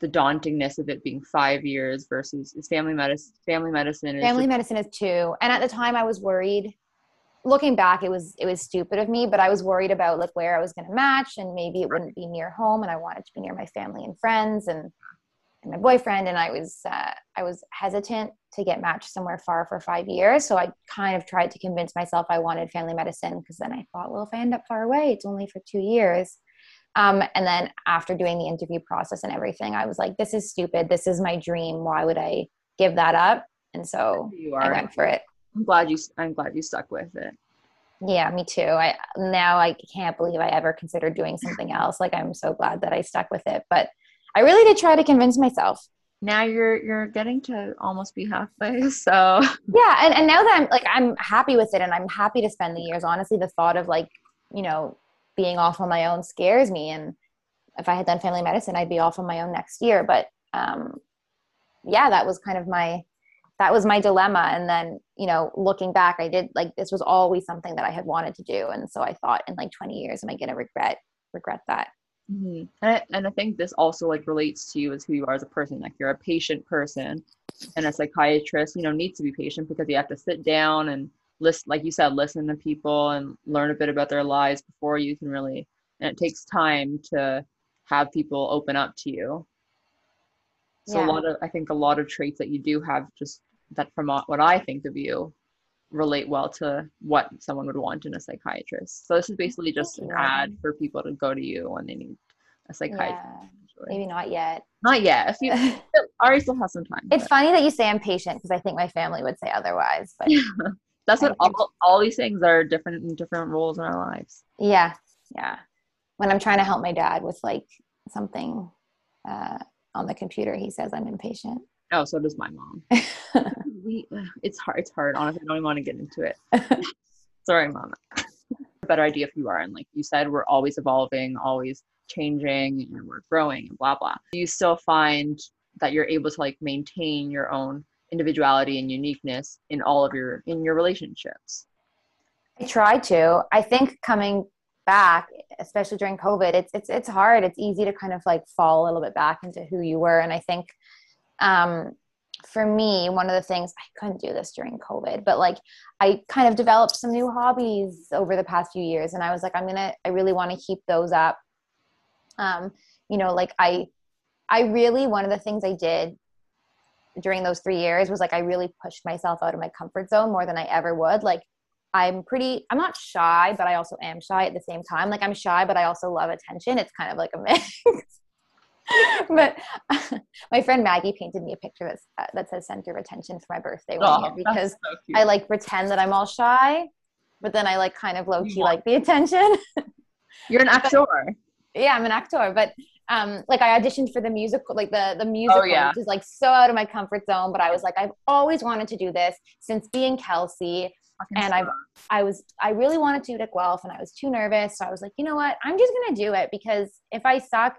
[SPEAKER 3] the dauntingness of it being five years versus is family medicine family medicine is
[SPEAKER 2] family
[SPEAKER 3] just-
[SPEAKER 2] medicine is two and at the time i was worried looking back it was it was stupid of me but i was worried about like where i was going to match and maybe it wouldn't be near home and i wanted to be near my family and friends and, and my boyfriend and i was uh, i was hesitant to get matched somewhere far for five years so i kind of tried to convince myself i wanted family medicine because then i thought well if i end up far away it's only for two years. Um, and then after doing the interview process and everything i was like this is stupid. This is my dream. Why would i give that up? And so
[SPEAKER 3] you
[SPEAKER 2] I went for it.
[SPEAKER 3] I'm glad you I'm glad you stuck with it.
[SPEAKER 2] Yeah, me too. I now I can't believe I ever considered doing something else. Like I'm so glad that I stuck with it. But I really did try to convince myself.
[SPEAKER 3] Now you're you're getting to almost be halfway, *laughs* so
[SPEAKER 2] Yeah, and, and now that I'm like I'm happy with it and I'm happy to spend the years. Honestly, the thought of like, you know, being off on my own scares me. And if I had done family medicine, I'd be off on my own next year. But um yeah, that was kind of my that was my dilemma. And then, you know, looking back, I did like this was always something that I had wanted to do. And so I thought in like 20 years, am I gonna regret regret that?
[SPEAKER 3] Mhm. And I, and I think this also like relates to you as who you are as a person. Like you're a patient person, and a psychiatrist, you know, needs to be patient because you have to sit down and listen, like you said, listen to people and learn a bit about their lives before you can really. And it takes time to have people open up to you. So
[SPEAKER 2] Yeah.
[SPEAKER 3] a lot of I think a lot of traits that you do have just that from what I think of you relate well to what someone would want in a psychiatrist. So this is basically just an ad for people to go to you when they need a psychiatrist.
[SPEAKER 2] Yeah, maybe not yet.
[SPEAKER 3] Not yet. If you *laughs* Ari still has some time.
[SPEAKER 2] it's
[SPEAKER 3] but
[SPEAKER 2] funny that you say I'm patient because I think my family would say otherwise. But *laughs*
[SPEAKER 3] that's what
[SPEAKER 2] I think-
[SPEAKER 3] all, all these things are different in different roles in our lives.
[SPEAKER 2] Yeah, yeah. When I'm trying to help my dad with like something uh, on the computer, he says I'm impatient.
[SPEAKER 3] Oh, so does my mom. *laughs* we, *sighs* it's hard. It's hard. Honestly, I don't even want to get into it. *laughs* Sorry, mom. *laughs* A better idea if you are, and like you said, we're always evolving, always changing, and we're growing, and blah blah. Do you still find that you're able to like maintain your own individuality and uniqueness in all of your in your relationships?
[SPEAKER 2] I try to. I think coming back, especially during COVID, it's it's it's hard. It's easy to kind of like fall a little bit back into who you were. And I think um for me, one of the things I couldn't do this during COVID, but like I kind of developed some new hobbies over the past few years. And I was like, I'm gonna I really want to keep those up. Um, you know, like I I really one of the things I did during those three years was like I really pushed myself out of my comfort zone more than I ever would. Like I'm pretty, I'm not shy, but I also am shy at the same time. Like I'm shy, but I also love attention. It's kind of like a *laughs* mix. *laughs* but *laughs* my friend Maggie painted me a picture that's, uh, that says center of attention for my birthday one oh, year because so I like pretend that I'm all shy, but then I like kind of low key like the attention. *laughs*
[SPEAKER 3] You're an actor.
[SPEAKER 2] yeah, I'm an actor, but um like I auditioned for the musical like the the musical oh, yeah. which is like so out of my comfort zone but I was like I've always wanted to do this since being Kelsey and I I was I really wanted to do it. Guelph and I was too nervous. So I was like, you know what? I'm just gonna do it because if I suck,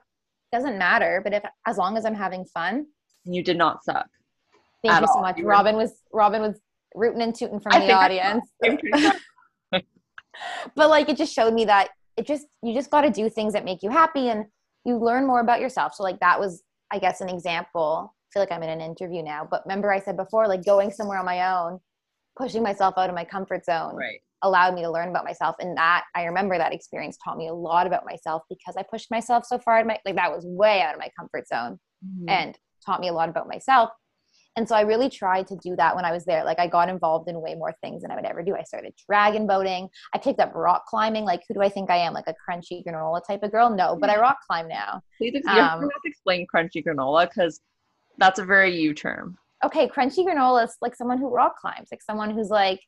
[SPEAKER 2] doesn't matter. But if as long as I'm having fun.
[SPEAKER 3] You did not suck.
[SPEAKER 2] Thank you so all. much. You Robin were... was Robin was rooting and tooting from I the audience. *laughs* *laughs* but like it just showed me that it just you just got to do things that make you happy and you learn more about yourself. So like that was I guess an example. I feel like I'm in an interview now, but remember I said before like going somewhere on my own pushing myself out of my comfort zone
[SPEAKER 3] right.
[SPEAKER 2] Allowed me to learn about myself. And that i remember that experience taught me a lot about myself because i pushed myself so far my, like that was way out of my comfort zone mm-hmm. and taught me a lot about myself. And so i really tried to do that when i was there. Like i got involved in way more things than i would ever do. I started dragon boating. I picked up rock climbing. Like who do i think i am? Like a crunchy granola type of girl? No but i rock climb now.
[SPEAKER 3] Please you have to explain crunchy granola because that's a very you term.
[SPEAKER 2] Okay, crunchy granola is like someone who rock climbs, like someone who's like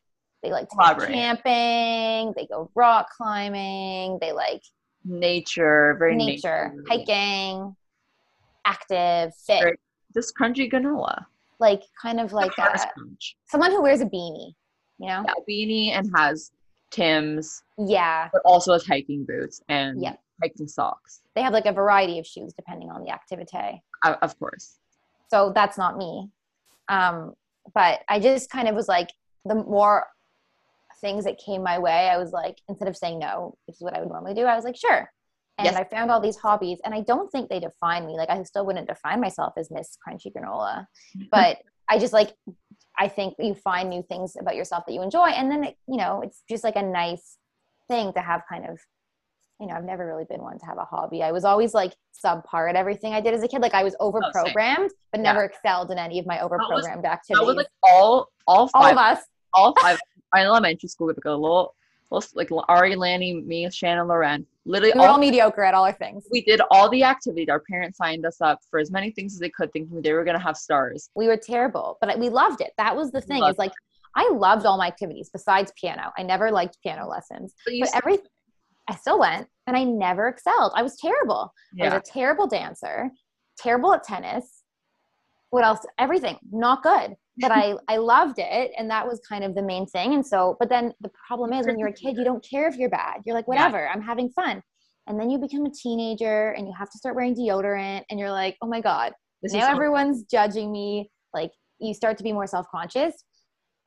[SPEAKER 2] they like to go camping, they go rock climbing, they like
[SPEAKER 3] nature, very
[SPEAKER 2] nature, nature. hiking, active, fit. Very,
[SPEAKER 3] this crunchy granola.
[SPEAKER 2] Like kind of like a, someone who wears a beanie, you know?
[SPEAKER 3] Yeah, a beanie and has Tim's.
[SPEAKER 2] Yeah.
[SPEAKER 3] But also has hiking boots and yeah. hiking socks.
[SPEAKER 2] They have like a variety of shoes depending on the activity.
[SPEAKER 3] Uh, of course.
[SPEAKER 2] So that's not me. Um, but I just kind of was like, the more things that came my way, I was like, instead of saying no, which is what I would normally do, I was like, sure. And yes. I found all these hobbies, and I don't think they define me. Like, I still wouldn't define myself as Miss Crunchy Granola, *laughs* but I just like, I think you find new things about yourself that you enjoy, and then it, you know, it's just like a nice thing to have kind of you know, I've never really been one to have a hobby. I was always like subpar at everything I did as a kid. Like I was over programmed, oh, but never yeah. excelled in any of my over programmed activities. That was like
[SPEAKER 3] all, all, five,
[SPEAKER 2] all of us,
[SPEAKER 3] all five. In elementary school, with like a little, little, like Ari, Lanny, me, Shannon, Loren. Literally,
[SPEAKER 2] we all, all mediocre at all our things.
[SPEAKER 3] We did all the activities. Our parents signed us up for as many things as they could, thinking they were going to have stars.
[SPEAKER 2] We were terrible, but we loved it. That was the thing. Is like I loved all my activities besides piano. I never liked piano lessons, but, but every I still went and I never excelled. I was terrible. Yeah. I was a terrible dancer, terrible at tennis. What else? Everything, not good. But I, *laughs* I loved it. And that was kind of the main thing. And so, but then the problem is when you're a kid, you don't care if you're bad. You're like, whatever, yeah. I'm having fun. And then you become a teenager and you have to start wearing deodorant and you're like, oh my God, this now everyone's judging me. Like you start to be more self-conscious.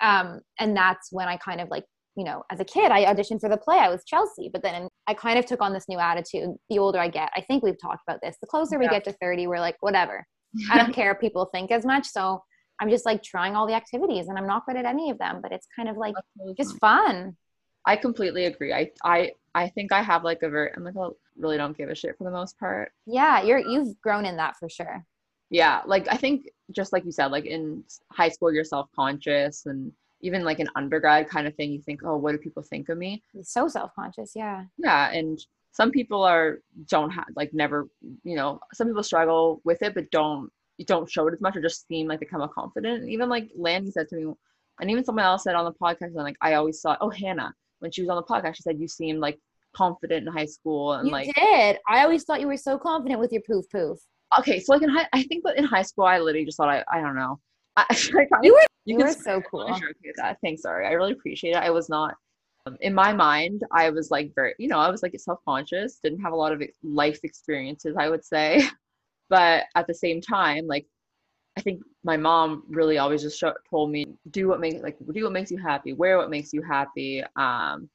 [SPEAKER 2] Um, and that's when I kind of like you know, as a kid, I auditioned for the play. I was Chelsea, but then I kind of took on this new attitude. The older I get, I think we've talked about this. The closer yeah. we get to 30, we're like, whatever. I don't *laughs* care if people think as much. So I'm just like trying all the activities and I'm not good at any of them, but it's kind of like just fun.
[SPEAKER 3] I completely agree. I, I, I think I have like a very, I'm like, a, really don't give a shit for the most part.
[SPEAKER 2] Yeah. You're, you've grown in that for sure.
[SPEAKER 3] Yeah. Like, I think just like you said, like in high school, you're self-conscious and even like an undergrad kind of thing, you think, oh, what do people think of me?
[SPEAKER 2] So self conscious, yeah.
[SPEAKER 3] Yeah, and some people are don't have like never, you know, some people struggle with it, but don't don't show it as much or just seem like they come out confident. And even like Landy said to me, and even someone else said on the podcast, and like I always thought, oh, Hannah, when she was on the podcast, she said you seemed like confident in high school and
[SPEAKER 2] you
[SPEAKER 3] like
[SPEAKER 2] did. I always thought you were so confident with your poof poof.
[SPEAKER 3] okay, so like in high, I think that in high school, I literally just thought I, I don't know. *laughs* I, I
[SPEAKER 2] You were
[SPEAKER 3] you
[SPEAKER 2] you were so cool.
[SPEAKER 3] really sure that. Thanks, sorry. I really appreciate it. I was not um, in my mind. I was like very, you know, I was like self conscious. Didn't have a lot of life experiences, I would say, *laughs* but at the same time, like I think my mom really always just told me do what makes like do what makes you happy, wear what makes you happy. Um,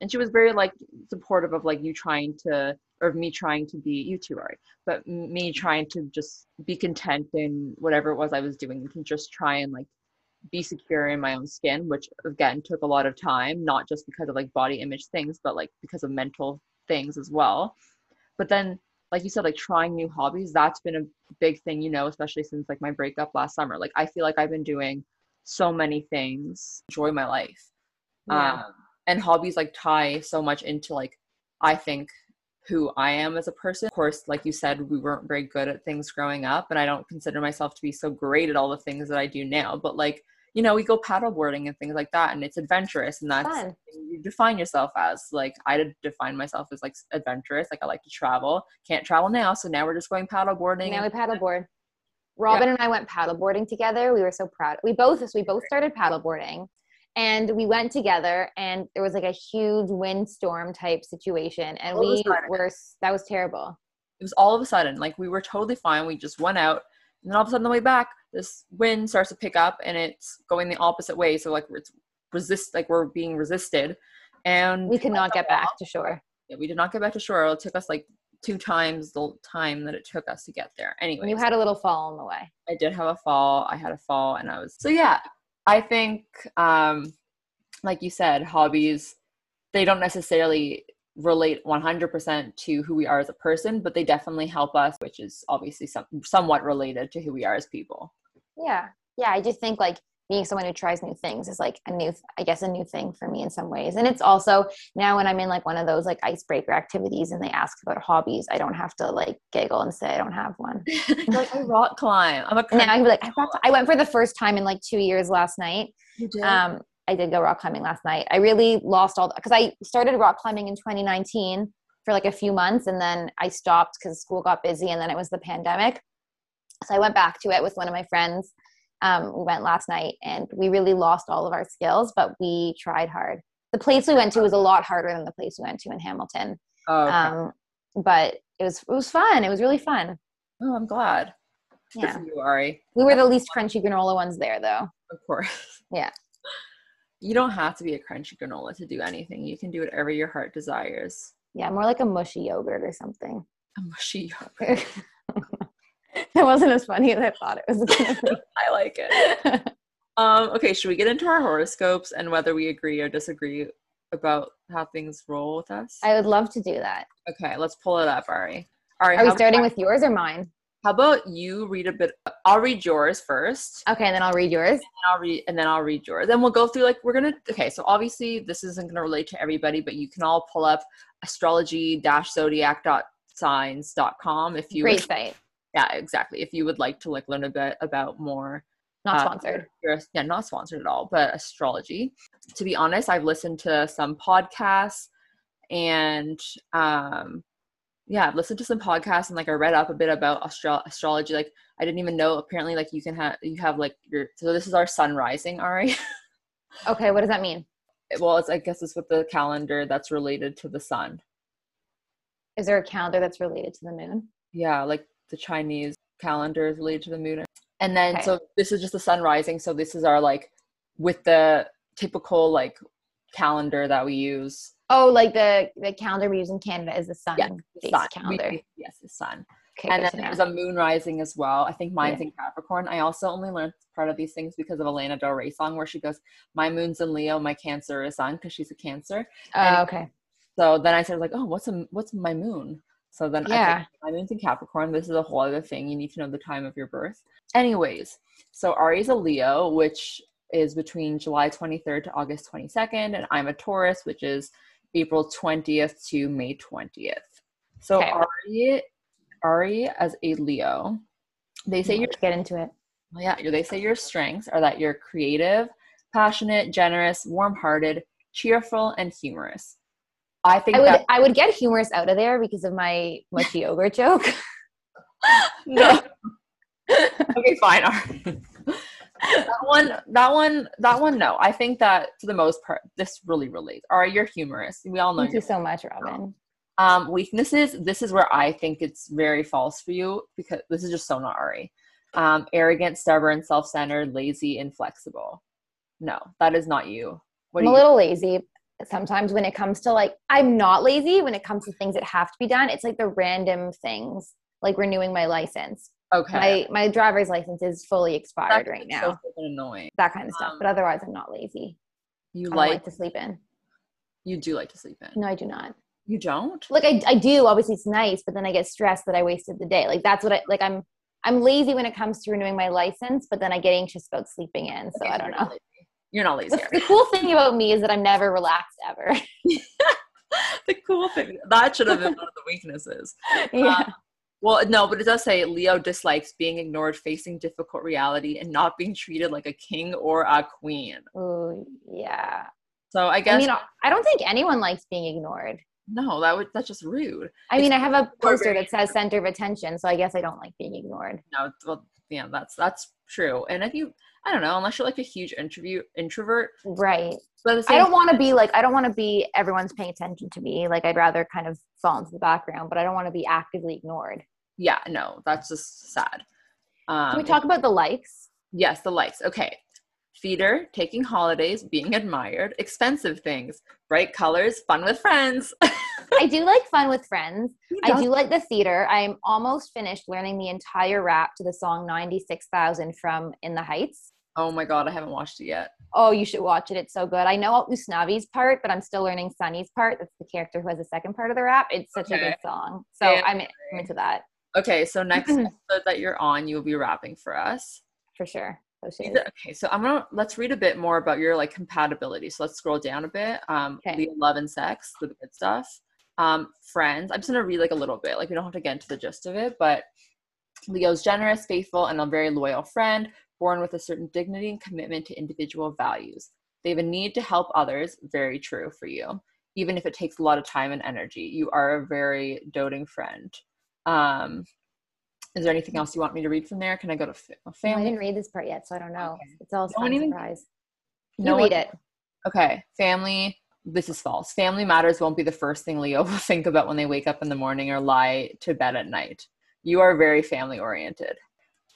[SPEAKER 3] and she was very like supportive of like you trying to or me trying to be you too, Ari, but me trying to just be content in whatever it was I was doing to just try and like be secure in my own skin, which again took a lot of time, not just because of like body image things, but like because of mental things as well. But then, like you said, like trying new hobbies, that's been a big thing, you know, especially since like my breakup last summer. Like I feel like I've been doing so many things, enjoy my life.
[SPEAKER 2] Yeah.
[SPEAKER 3] Um, and hobbies like tie so much into like I think who I am as a person. Of course, like you said, we weren't very good at things growing up, and I don't consider myself to be so great at all the things that I do now. But like, you know, we go paddleboarding and things like that, and it's adventurous, and that's
[SPEAKER 2] Fun.
[SPEAKER 3] you define yourself as. Like, I define myself as like adventurous. Like, I like to travel. Can't travel now, so now we're just going paddleboarding.
[SPEAKER 2] Now we paddleboard. Robin and I went paddleboarding together. We were so proud. We both we both started paddleboarding, and we went together. And there was like a huge windstorm type situation, and
[SPEAKER 3] All
[SPEAKER 2] we were that was terrible.
[SPEAKER 3] it was all of a sudden like we were totally fine we just went out and then all of a sudden on the way back this wind starts to pick up and it's going the opposite way so like it's resist like we're being resisted and
[SPEAKER 2] We could not get back to shore.
[SPEAKER 3] Yeah, we did not get back to shore it took us like two times the time that it took us to get there anyway
[SPEAKER 2] you had a little fall on the way.
[SPEAKER 3] I did have a fall. I had a fall and I was so yeah, I think um like you said, hobbies they don't necessarily relate 100% to who we are as a person, but they definitely help us, which is obviously some, somewhat related to who we are as people.
[SPEAKER 2] Yeah, yeah. I just think like being someone who tries new things is like a new, I guess, a new thing for me in some ways. And it's also now when I'm in like one of those like icebreaker activities and they ask about hobbies, I don't have to like giggle and say I don't have one. *laughs*
[SPEAKER 3] like I rock climb. I'm a
[SPEAKER 2] now I like, I, rock- I went for the first time in like two years last night.
[SPEAKER 3] You did?
[SPEAKER 2] Um, I did go rock climbing last night. I really lost all because I started rock climbing in 2019 for like a few months and then I stopped because school got busy and then it was the pandemic. So I went back to it with one of my friends. Um, we went last night and we really lost all of our skills, but we tried hard. The place we went to was a lot harder than the place we went to in Hamilton.
[SPEAKER 3] oh, okay.
[SPEAKER 2] Um, but it was it was fun. It was really fun.
[SPEAKER 3] oh, I'm glad.
[SPEAKER 2] Yeah.
[SPEAKER 3] you, Ari.
[SPEAKER 2] We were the least crunchy granola ones there though.
[SPEAKER 3] Of course.
[SPEAKER 2] Yeah.
[SPEAKER 3] You don't have to be a crunchy granola to do anything. You can do whatever your heart desires.
[SPEAKER 2] Yeah, more like a mushy yogurt or something.
[SPEAKER 3] A mushy *laughs* yogurt.
[SPEAKER 2] that wasn't as funny as I thought it was going *laughs* to
[SPEAKER 3] I like it. Um, okay, should we get into our horoscopes and whether we agree or disagree about how things roll with us?
[SPEAKER 2] I would love to do that.
[SPEAKER 3] okay, let's pull it up, Ari. Ari,
[SPEAKER 2] Are we starting with yours or mine?
[SPEAKER 3] How about you read a bit? I'll read yours first,
[SPEAKER 2] Okay, and then I'll read yours.
[SPEAKER 3] and I'll read, and then I'll read yours. Then we'll go through like we're gonna. Okay, so obviously this isn't gonna relate to everybody, but you can all pull up astrology-zodiac.signs.com if you.
[SPEAKER 2] Great site.
[SPEAKER 3] Yeah, exactly. If you would like to like learn a bit about more
[SPEAKER 2] Not
[SPEAKER 3] uh,
[SPEAKER 2] sponsored.
[SPEAKER 3] yeah, not sponsored at all, but astrology. To be honest, I've listened to some podcasts and um yeah, I've listened to some podcasts and like I read up a bit about astro- astrology. Like I didn't even know apparently like you can have you have like your so this is our sun rising, Ari. *laughs*
[SPEAKER 2] Okay, what does that mean?
[SPEAKER 3] well, it's I guess it's with the calendar that's related to the sun.
[SPEAKER 2] Is there a calendar that's related to the moon?
[SPEAKER 3] Yeah, like the Chinese calendar is related to the moon. And then
[SPEAKER 2] Okay.
[SPEAKER 3] so this is just the sun rising. So this is our like with the typical like calendar that we use.
[SPEAKER 2] Oh, like the the calendar we use in Canada is the sun
[SPEAKER 3] Yeah, The sun. We-
[SPEAKER 2] calendar.
[SPEAKER 3] yes, the sun.
[SPEAKER 2] Okay,
[SPEAKER 3] and then there's a moon rising as well. I think mine's
[SPEAKER 2] Yeah.
[SPEAKER 3] in Capricorn. I also only learned part of these things because of a Lana Del Rey song where she goes, "My moon's in Leo, my Cancer is Sun," because she's a Cancer.
[SPEAKER 2] Oh, okay.
[SPEAKER 3] So then I started like, "Oh, what's a what's my moon?" So then I
[SPEAKER 2] Yeah.
[SPEAKER 3] think my moon's in Capricorn. This is a whole other thing. You need to know the time of your birth. Anyways, so Ari's a Leo, which is between July 23rd to August 22nd, and I'm a Taurus, which is April 20th to May 20th. So
[SPEAKER 2] Okay.
[SPEAKER 3] Ari, Ari as a Leo, they say
[SPEAKER 2] Let's get into it.
[SPEAKER 3] well, yeah, they say your strengths are that you're creative, passionate, generous, warm-hearted, cheerful, and humorous. I think
[SPEAKER 2] I would I would get humorous out of there because of my mushy *laughs* yogurt joke.
[SPEAKER 3] no. *laughs* okay, fine. Right. That one, that one, that one. No, I think that for the most part, this really relates. All right, you're humorous. We all know.
[SPEAKER 2] Thank you so much, Robin.
[SPEAKER 3] um, weaknesses. This is where I think it's very false for you because this is just so not Ari. Um, arrogant, stubborn, self-centered, lazy, inflexible. No, that is not you. What
[SPEAKER 2] I'm a
[SPEAKER 3] you?
[SPEAKER 2] little lazy sometimes when it comes to like I'm not lazy when it comes to things that have to be done. It's like the random things like renewing my license.
[SPEAKER 3] Okay.
[SPEAKER 2] My my driver's license is fully expired right
[SPEAKER 3] That's
[SPEAKER 2] now.
[SPEAKER 3] So annoying.
[SPEAKER 2] that kind of stuff.
[SPEAKER 3] um,
[SPEAKER 2] but otherwise I'm not lazy.
[SPEAKER 3] You like,
[SPEAKER 2] like to sleep in.
[SPEAKER 3] you do like to sleep in.
[SPEAKER 2] No, I do not.
[SPEAKER 3] You don't?
[SPEAKER 2] Like I, I do, obviously it's nice, but then I get stressed that I wasted the day. Like that's what I like I'm I'm lazy when it comes to renewing my license, but then I get anxious about sleeping in. So
[SPEAKER 3] Okay,
[SPEAKER 2] I don't know.
[SPEAKER 3] lazy. You're not lazy.
[SPEAKER 2] The, the cool thing about me is that I'm never relaxed ever. *laughs*
[SPEAKER 3] the cool thing that should have been one of the weaknesses. *laughs*
[SPEAKER 2] yeah.
[SPEAKER 3] Well, no, but it does say Leo dislikes being ignored, facing difficult reality, and not being treated like a king or a queen.
[SPEAKER 2] Ooh, yeah.
[SPEAKER 3] So I guess
[SPEAKER 2] I mean, I don't think anyone likes being ignored.
[SPEAKER 3] no, that would that's just rude.
[SPEAKER 2] I mean, I have a poster that says center of attention, so I guess I don't like being ignored.
[SPEAKER 3] No, well, yeah, that's that's true. And if you, I don't know, unless you're like a huge interview introvert,
[SPEAKER 2] Right.
[SPEAKER 3] but
[SPEAKER 2] I don't want to be like, I don't want to be everyone's paying attention to me. Like, I'd rather kind of fall into the background, but I don't want to be actively ignored.
[SPEAKER 3] Yeah, no, that's just sad. Um,
[SPEAKER 2] Can we talk about the likes?
[SPEAKER 3] Yes, the likes. Okay. Theater, taking holidays, being admired, expensive things, bright colors, fun with friends. *laughs*
[SPEAKER 2] I do like fun with friends. I do like the theater. I'm almost finished learning the entire rap to the song 96,000 from In the Heights.
[SPEAKER 3] Oh my god, I haven't watched it yet.
[SPEAKER 2] Oh, you should watch it. It's so good. I know Usnavi's part, but I'm still learning Sonny's part. That's the character who has the second part of the rap. It's such a good song. So
[SPEAKER 3] Damn.
[SPEAKER 2] I'm, I'm into that
[SPEAKER 3] Okay, so next
[SPEAKER 2] Mhm.
[SPEAKER 3] episode that you're on, you'll be rapping for us.
[SPEAKER 2] for sure. Those
[SPEAKER 3] These
[SPEAKER 2] shoes.
[SPEAKER 3] are- Okay, so I'm gonna let's read a bit more about your like compatibility. So let's scroll down a bit. Um,
[SPEAKER 2] Okay.
[SPEAKER 3] Leo, love and sex, the good stuff. Um, friends. I'm just gonna read like a little bit. Like we don't have to get into the gist of it, but Leo's generous, faithful, and a very loyal friend, born with a certain dignity and commitment to individual values. They have a need to help others. Very true for you, even if it takes a lot of time and energy. You are a very doting friend. Um, is there anything else you want me to read from there? Can I go to family?
[SPEAKER 2] No, I didn't read this part yet, so I don't know.
[SPEAKER 3] Okay.
[SPEAKER 2] It's all
[SPEAKER 3] No even-
[SPEAKER 2] surprise.
[SPEAKER 3] No
[SPEAKER 2] you read
[SPEAKER 3] one-
[SPEAKER 2] it.
[SPEAKER 3] Okay, family. This is false. Family matters won't be the first thing Leo *laughs* will think about when they wake up in the morning or lie to bed at night. You are very family oriented.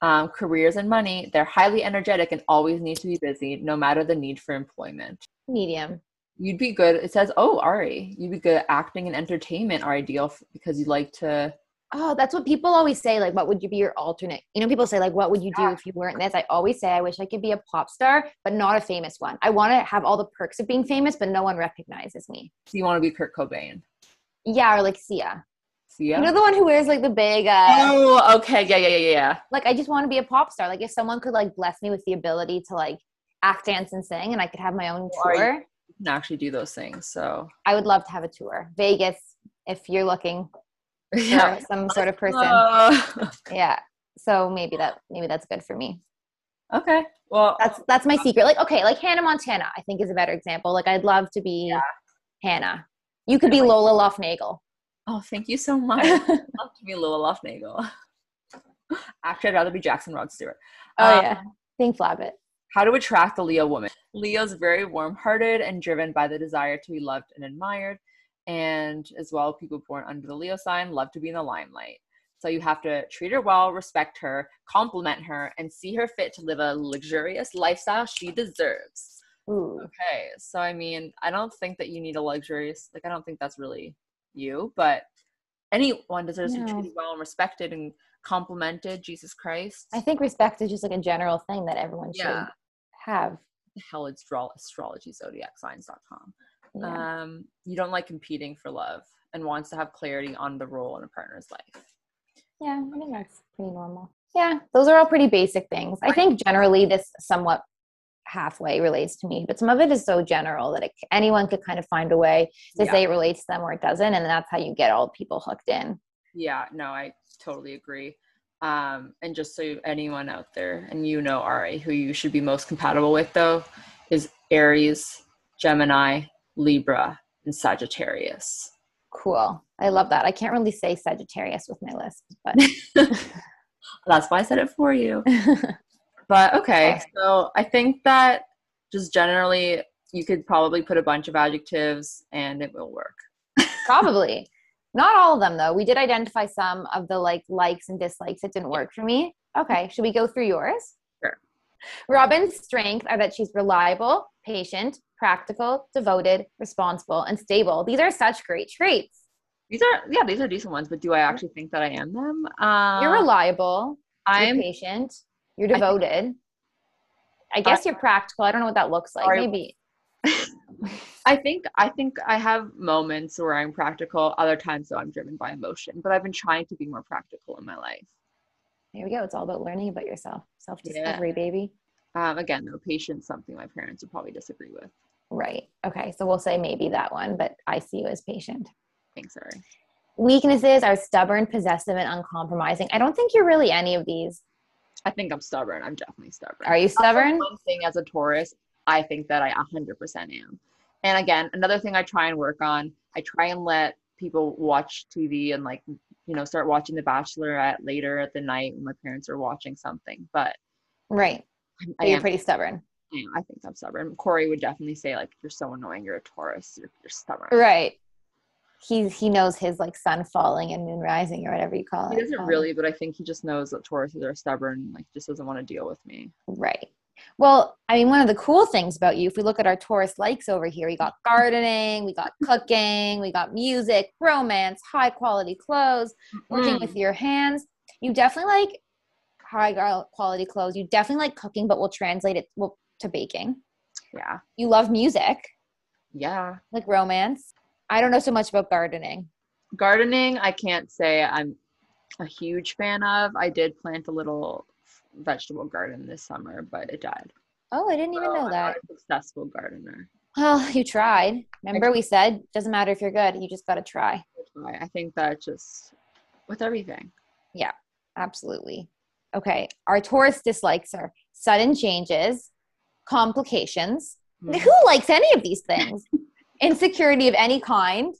[SPEAKER 3] Um, careers and money, they're highly energetic and always need to be busy, no matter the need for employment.
[SPEAKER 2] Medium.
[SPEAKER 3] You'd be good. It says, oh, Ari, you'd be good. Acting and entertainment are ideal f- because you like to.
[SPEAKER 2] Oh, that's what people always say. Like, what would you be your alternate? You know, people say, like, what would you do if you weren't this? I always say, I wish I could be a pop star, but not a famous one. I want to have all the perks of being famous, but no one recognizes me.
[SPEAKER 3] So you want to be Kurt Cobain.
[SPEAKER 2] Yeah, or like Sia.
[SPEAKER 3] Sia?
[SPEAKER 2] You know, the one who wears like the big, uh,
[SPEAKER 3] oh, okay. Yeah, yeah, yeah, yeah.
[SPEAKER 2] like, I just want to be a pop star. Like, if someone could like bless me with the ability to like act, dance, and sing, and I could have my own
[SPEAKER 3] Or
[SPEAKER 2] tour,
[SPEAKER 3] You can actually do those things. So,
[SPEAKER 2] I would love to have a tour. Vegas, if you're looking
[SPEAKER 3] yeah.
[SPEAKER 2] some sort of person.
[SPEAKER 3] Uh, *laughs*
[SPEAKER 2] yeah. So maybe that maybe that's good for me.
[SPEAKER 3] okay. Well,
[SPEAKER 2] That's that's my secret. Like okay, like Hannah Montana, I think is a better example. Like I'd love to be Hannah. You could be Lola Luftnagle.
[SPEAKER 3] Oh, thank you so *laughs* much. I'd love to be Lila Luftnagle. *laughs* Actually, I'd rather be Jackson Rod Stewart.
[SPEAKER 2] Oh
[SPEAKER 3] Um,
[SPEAKER 2] yeah. Think Flabbit.
[SPEAKER 3] How to attract the Leo woman. Leo's very warm hearted and driven by the desire to be loved and admired. And as well, people born under the Leo sign love to be in the limelight. So you have to treat her well, respect her, compliment her, and see her fit to live a luxurious lifestyle she deserves.
[SPEAKER 2] Ooh.
[SPEAKER 3] Okay, so I mean, I don't think that you need a luxurious, like, I don't think that's really you, but anyone deserves to be treated well and respected and complimented. Jesus Christ.
[SPEAKER 2] I think respect is just like a general thing that everyone should have.
[SPEAKER 3] the hell is astro- astrology zodiac signs.com.
[SPEAKER 2] Yeah.
[SPEAKER 3] Um, you don't like competing for love and wants to have clarity on the role in a partner's life.
[SPEAKER 2] yeah, I think that's pretty normal. Yeah, those are all pretty basic things. I think generally this somewhat halfway relates to me, but some of it is so general that it, anyone could kind of find a way to
[SPEAKER 3] Yeah.
[SPEAKER 2] say it relates to them or it doesn't, and that's how you get all people hooked in.
[SPEAKER 3] Yeah, no, I totally agree. Um, and just so anyone out there, and you know Ari, who you should be most compatible with though, is Aries, Gemini, Libra, and Sagittarius.
[SPEAKER 2] Cool. I love that. I can't really say Sagittarius with my list, but *laughs*
[SPEAKER 3] That's why I said it for you. *laughs* But okay, so I think that just generally you could probably put a bunch of adjectives and it will work. *laughs*
[SPEAKER 2] probably not all of them though. We did identify some of the like likes and dislikes that didn't work for me. Okay, should we go through yours? Robin's strengths are that she's reliable, patient, practical, devoted, responsible, and stable. These are such great traits.
[SPEAKER 3] These are yeah, these are decent ones, but do I actually think that I am them? Um,
[SPEAKER 2] You're reliable,
[SPEAKER 3] I'm
[SPEAKER 2] you're patient, you're devoted. I guess you're practical. I don't know what that looks like.
[SPEAKER 3] Sorry.
[SPEAKER 2] Maybe *laughs*
[SPEAKER 3] I think I think I have moments where I'm practical, other times though I'm driven by emotion. But I've been trying to be more practical in my life.
[SPEAKER 2] There we go. It's all about learning about yourself. Self discovery, baby.
[SPEAKER 3] Um, again, though, patience something my parents would probably disagree with.
[SPEAKER 2] Right. Okay. So we'll say maybe that one, but I see you as patient.
[SPEAKER 3] Thanks, sorry.
[SPEAKER 2] Weaknesses are stubborn, possessive, and uncompromising. I don't think you're really any of these.
[SPEAKER 3] I think I'm stubborn. I'm definitely stubborn.
[SPEAKER 2] Are you stubborn?
[SPEAKER 3] One thing as a Taurus, I think that I 100% am. And again, another thing I try and work on, I try and let people watch TV and like, you know, start watching The Bachelor at later at the night when my parents are watching something. But
[SPEAKER 2] Right.
[SPEAKER 3] I,
[SPEAKER 2] you're
[SPEAKER 3] am,
[SPEAKER 2] pretty stubborn.
[SPEAKER 3] I I think I'm stubborn. Corey would definitely say like, you're so annoying. You're a Taurus. You're, you're stubborn.
[SPEAKER 2] Right. He he knows his like sun falling and moon rising or whatever you call it.
[SPEAKER 3] He doesn't
[SPEAKER 2] Um,
[SPEAKER 3] really, but I think he just knows that Tauruses are stubborn. Like, just doesn't want to deal with me.
[SPEAKER 2] Right. Well, I mean, one of the cool things about you, if we look at our Taurus likes over here, we got *laughs* gardening, we got cooking, we got music, romance, high quality clothes, working
[SPEAKER 3] Mm.
[SPEAKER 2] with your hands. You definitely like high quality clothes. You definitely like cooking, but we'll translate it to baking.
[SPEAKER 3] Yeah.
[SPEAKER 2] You love music,
[SPEAKER 3] Yeah.
[SPEAKER 2] like romance. I don't know so much about gardening.
[SPEAKER 3] gardening i can't say i'm a huge fan of i did plant a little vegetable garden this summer but it died
[SPEAKER 2] Oh, I didn't even
[SPEAKER 3] So
[SPEAKER 2] know
[SPEAKER 3] I'm
[SPEAKER 2] that.
[SPEAKER 3] successful gardener
[SPEAKER 2] Well, *laughs* you tried. Remember, we said doesn't matter if you're good, you just got to try.
[SPEAKER 3] I- think that just with everything Yeah,
[SPEAKER 2] Absolutely. Okay. Our Taurus dislikes are sudden changes, complications.
[SPEAKER 3] Mhm.
[SPEAKER 2] Who likes any of these things? *laughs* Insecurity of any kind,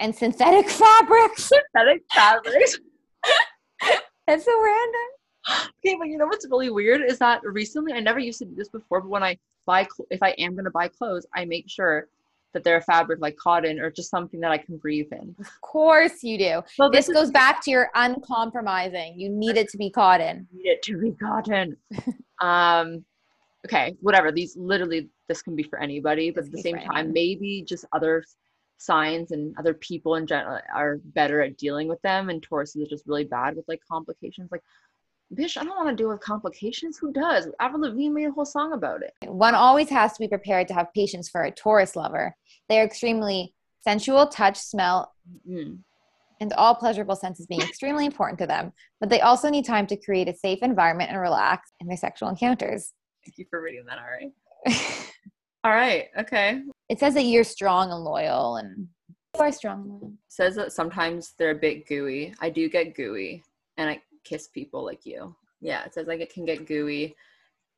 [SPEAKER 2] and synthetic fabrics.
[SPEAKER 3] synthetic fabrics *laughs*
[SPEAKER 2] That's so random. *gasps*
[SPEAKER 3] okay but you know what's really weird is that recently i never used to do this before but when i buy cl- if i am going to buy clothes i make sure that they're a fabric like cotton or just something that i can breathe in
[SPEAKER 2] Of course you do.
[SPEAKER 3] so
[SPEAKER 2] This
[SPEAKER 3] is-
[SPEAKER 2] goes back to your uncompromising. You need it to be cotton. *laughs*
[SPEAKER 3] need it to be cotton. um, okay, whatever. These literally, this can be for anybody, but
[SPEAKER 2] This
[SPEAKER 3] at the same time, maybe just other signs and other people in general are better at dealing with them, and Tauruses are just really bad with like complications. Like, bitch, I don't want to deal with complications. Who does? Avril Lavigne made a whole song about it.
[SPEAKER 2] One always has to be prepared to have patience for a Taurus lover. They are extremely sensual, touch, smell,
[SPEAKER 3] Mm.
[SPEAKER 2] and all pleasurable senses being extremely important to them, but they also need time to create a safe environment and relax in their sexual encounters.
[SPEAKER 3] Thank you for reading that, Ari. *laughs* All right. Okay.
[SPEAKER 2] it says that you're strong and loyal, and you are strong
[SPEAKER 3] says that sometimes they're a bit gooey. I do get gooey, and I kiss people like you. Yeah, it says like it can get gooey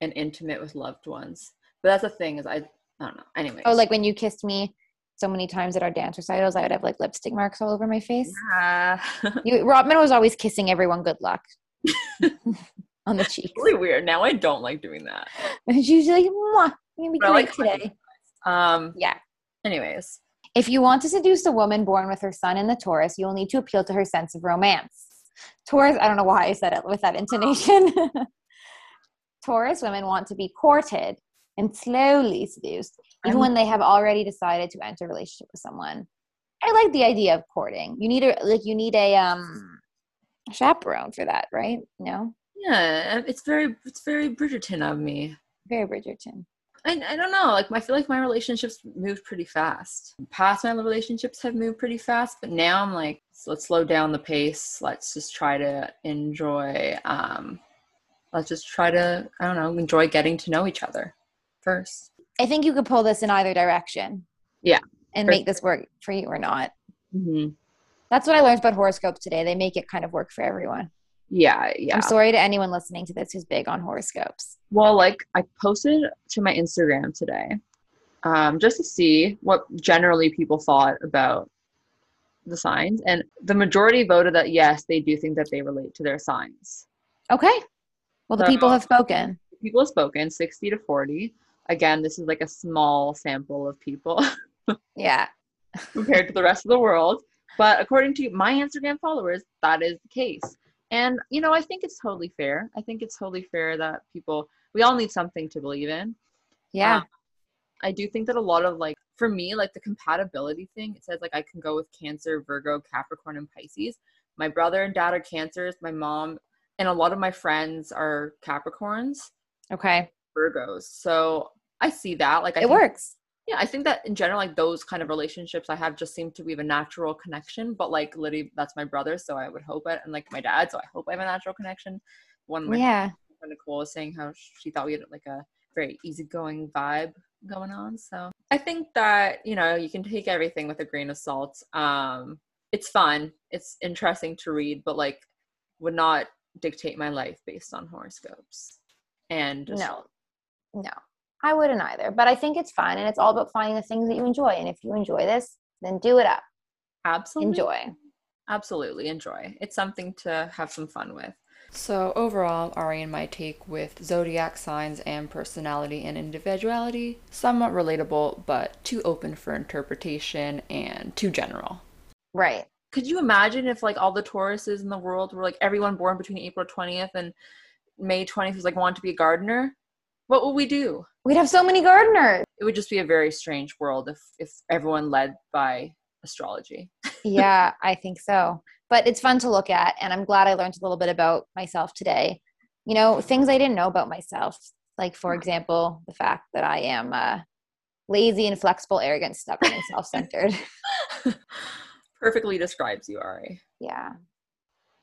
[SPEAKER 3] and intimate with loved ones. But that's the thing is I I don't know. Anyway.
[SPEAKER 2] Oh, like when you kissed me so many times at our dance recitals, I would have like lipstick marks all over my face.
[SPEAKER 3] yeah. *laughs*
[SPEAKER 2] You, Robin was always kissing everyone good luck *laughs* on the cheeks.
[SPEAKER 3] really weird. Now I don't like doing that. *laughs*
[SPEAKER 2] And usually Mwah, you're gonna be great
[SPEAKER 3] like
[SPEAKER 2] today.
[SPEAKER 3] Um.
[SPEAKER 2] Yeah.
[SPEAKER 3] Anyways.
[SPEAKER 2] If you want to seduce a woman born with her sun in the Taurus, you'll need to appeal to her sense of romance. Taurus, I don't know why I said it with that intonation. *laughs* Taurus women want to be courted and slowly seduced, even
[SPEAKER 3] I'm-
[SPEAKER 2] when they have already decided to enter a relationship with someone. I like the idea of courting. You need a like you need a um chaperone for that, right? No?
[SPEAKER 3] Yeah, it's very it's very Bridgerton of me.
[SPEAKER 2] Very Bridgerton.
[SPEAKER 3] I, I don't know. Like I feel like my relationships moved pretty fast. Past my relationships have moved pretty fast, but now I'm like, let's slow down the pace. Let's just try to enjoy. Um, let's just try to I don't know enjoy getting to know each other first.
[SPEAKER 2] I think you could pull this in either direction.
[SPEAKER 3] Yeah,
[SPEAKER 2] And make this work for you or not.
[SPEAKER 3] Mm-hmm.
[SPEAKER 2] That's what I learned about horoscopes today. They make it kind of work for everyone.
[SPEAKER 3] Yeah, yeah.
[SPEAKER 2] I'm sorry to anyone listening to this who's big on horoscopes.
[SPEAKER 3] Well, like I posted to my Instagram today, um, just to see what generally people thought about the signs, and the majority voted that yes, they do think that they relate to their signs.
[SPEAKER 2] Okay. Well, the
[SPEAKER 3] So-
[SPEAKER 2] people have spoken.
[SPEAKER 3] People have spoken 60 to 40. Again, this is like a small sample of people *laughs*
[SPEAKER 2] Yeah.
[SPEAKER 3] compared to the rest of the world. But according to my Instagram followers, that is the case. And, you know, I think it's totally fair. I think it's totally fair that people, we all need something to believe in.
[SPEAKER 2] Yeah.
[SPEAKER 3] Um, I do think that a lot of like for me, like the compatibility thing, it says like I can go with Cancer, Virgo, Capricorn, and Pisces. My brother and dad are Cancers. My mom and a lot of my friends are Capricorns,
[SPEAKER 2] okay.
[SPEAKER 3] Virgos. So I see that. Like I
[SPEAKER 2] It works.
[SPEAKER 3] Yeah, I think that in general, like those kind of relationships I have just seem to be a natural connection. But like literally, that's my brother, so I would hope it, and like my dad, so I hope I have a natural connection. One
[SPEAKER 2] Yeah.
[SPEAKER 3] Nicole was saying how she thought we had like a very easygoing vibe going on. So I think that, you know, you can take everything with a grain of salt. Um, it's fun, it's interesting to read, but like would not dictate my life based on horoscopes. And just,
[SPEAKER 2] No. No. I wouldn't either. But I think it's fun and it's all about finding the things that you enjoy. And if you enjoy this, then do it up.
[SPEAKER 3] absolutely
[SPEAKER 2] Enjoy.
[SPEAKER 3] Absolutely enjoy. It's something to have some fun with.
[SPEAKER 5] So, overall, Ari and my take with zodiac signs and personality and individuality somewhat relatable, but too open for interpretation and too general.
[SPEAKER 2] Right.
[SPEAKER 3] Could you imagine if like all the Tauruses in the world were like everyone born between April 20th and May 20th was like want to be a gardener? What would we do?
[SPEAKER 2] We'd have so many gardeners.
[SPEAKER 3] It would just be a very strange world if if everyone led by astrology. *laughs*
[SPEAKER 2] yeah, I think so. But it's fun to look at. And I'm glad I learned a little bit about myself today. You know, things I didn't know about myself. Like, for example, the fact that I am uh, lazy and flexible, arrogant, stubborn, and self centered. *laughs*
[SPEAKER 3] Perfectly describes you, Ari.
[SPEAKER 2] yeah.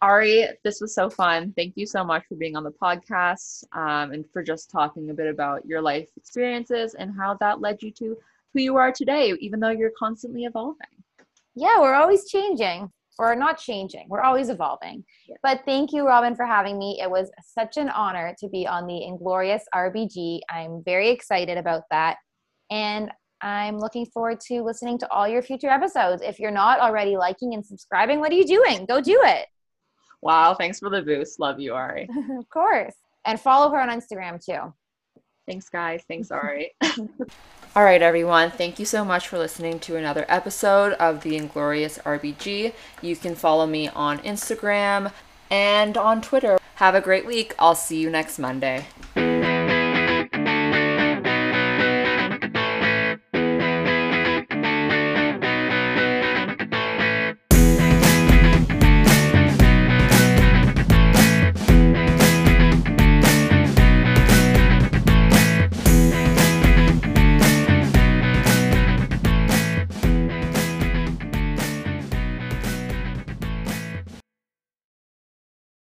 [SPEAKER 3] Ari, this was so fun. Thank you so much for being on the podcast um, and for just talking a bit about your life experiences and how that led you to who you are today, even though you're constantly evolving.
[SPEAKER 2] Yeah, we're always changing or not changing. We're always evolving.
[SPEAKER 3] Yeah.
[SPEAKER 2] But thank you, Robin, for having me. It was such an honor to be on the Inglorious RBG. I'm very excited about that. And I'm looking forward to listening to all your future episodes. If you're not already liking and subscribing, what are you doing? Go do it.
[SPEAKER 3] Wow, thanks for the boost. Love you, Ari. *laughs*
[SPEAKER 2] of course. And follow her on Instagram too.
[SPEAKER 3] Thanks, guys. Thanks, Ari. *laughs*
[SPEAKER 5] All right, everyone. Thank you so much for listening to another episode of the Inglorious RBG. You can follow me on Instagram and on Twitter. Have a great week. I'll see you next Monday.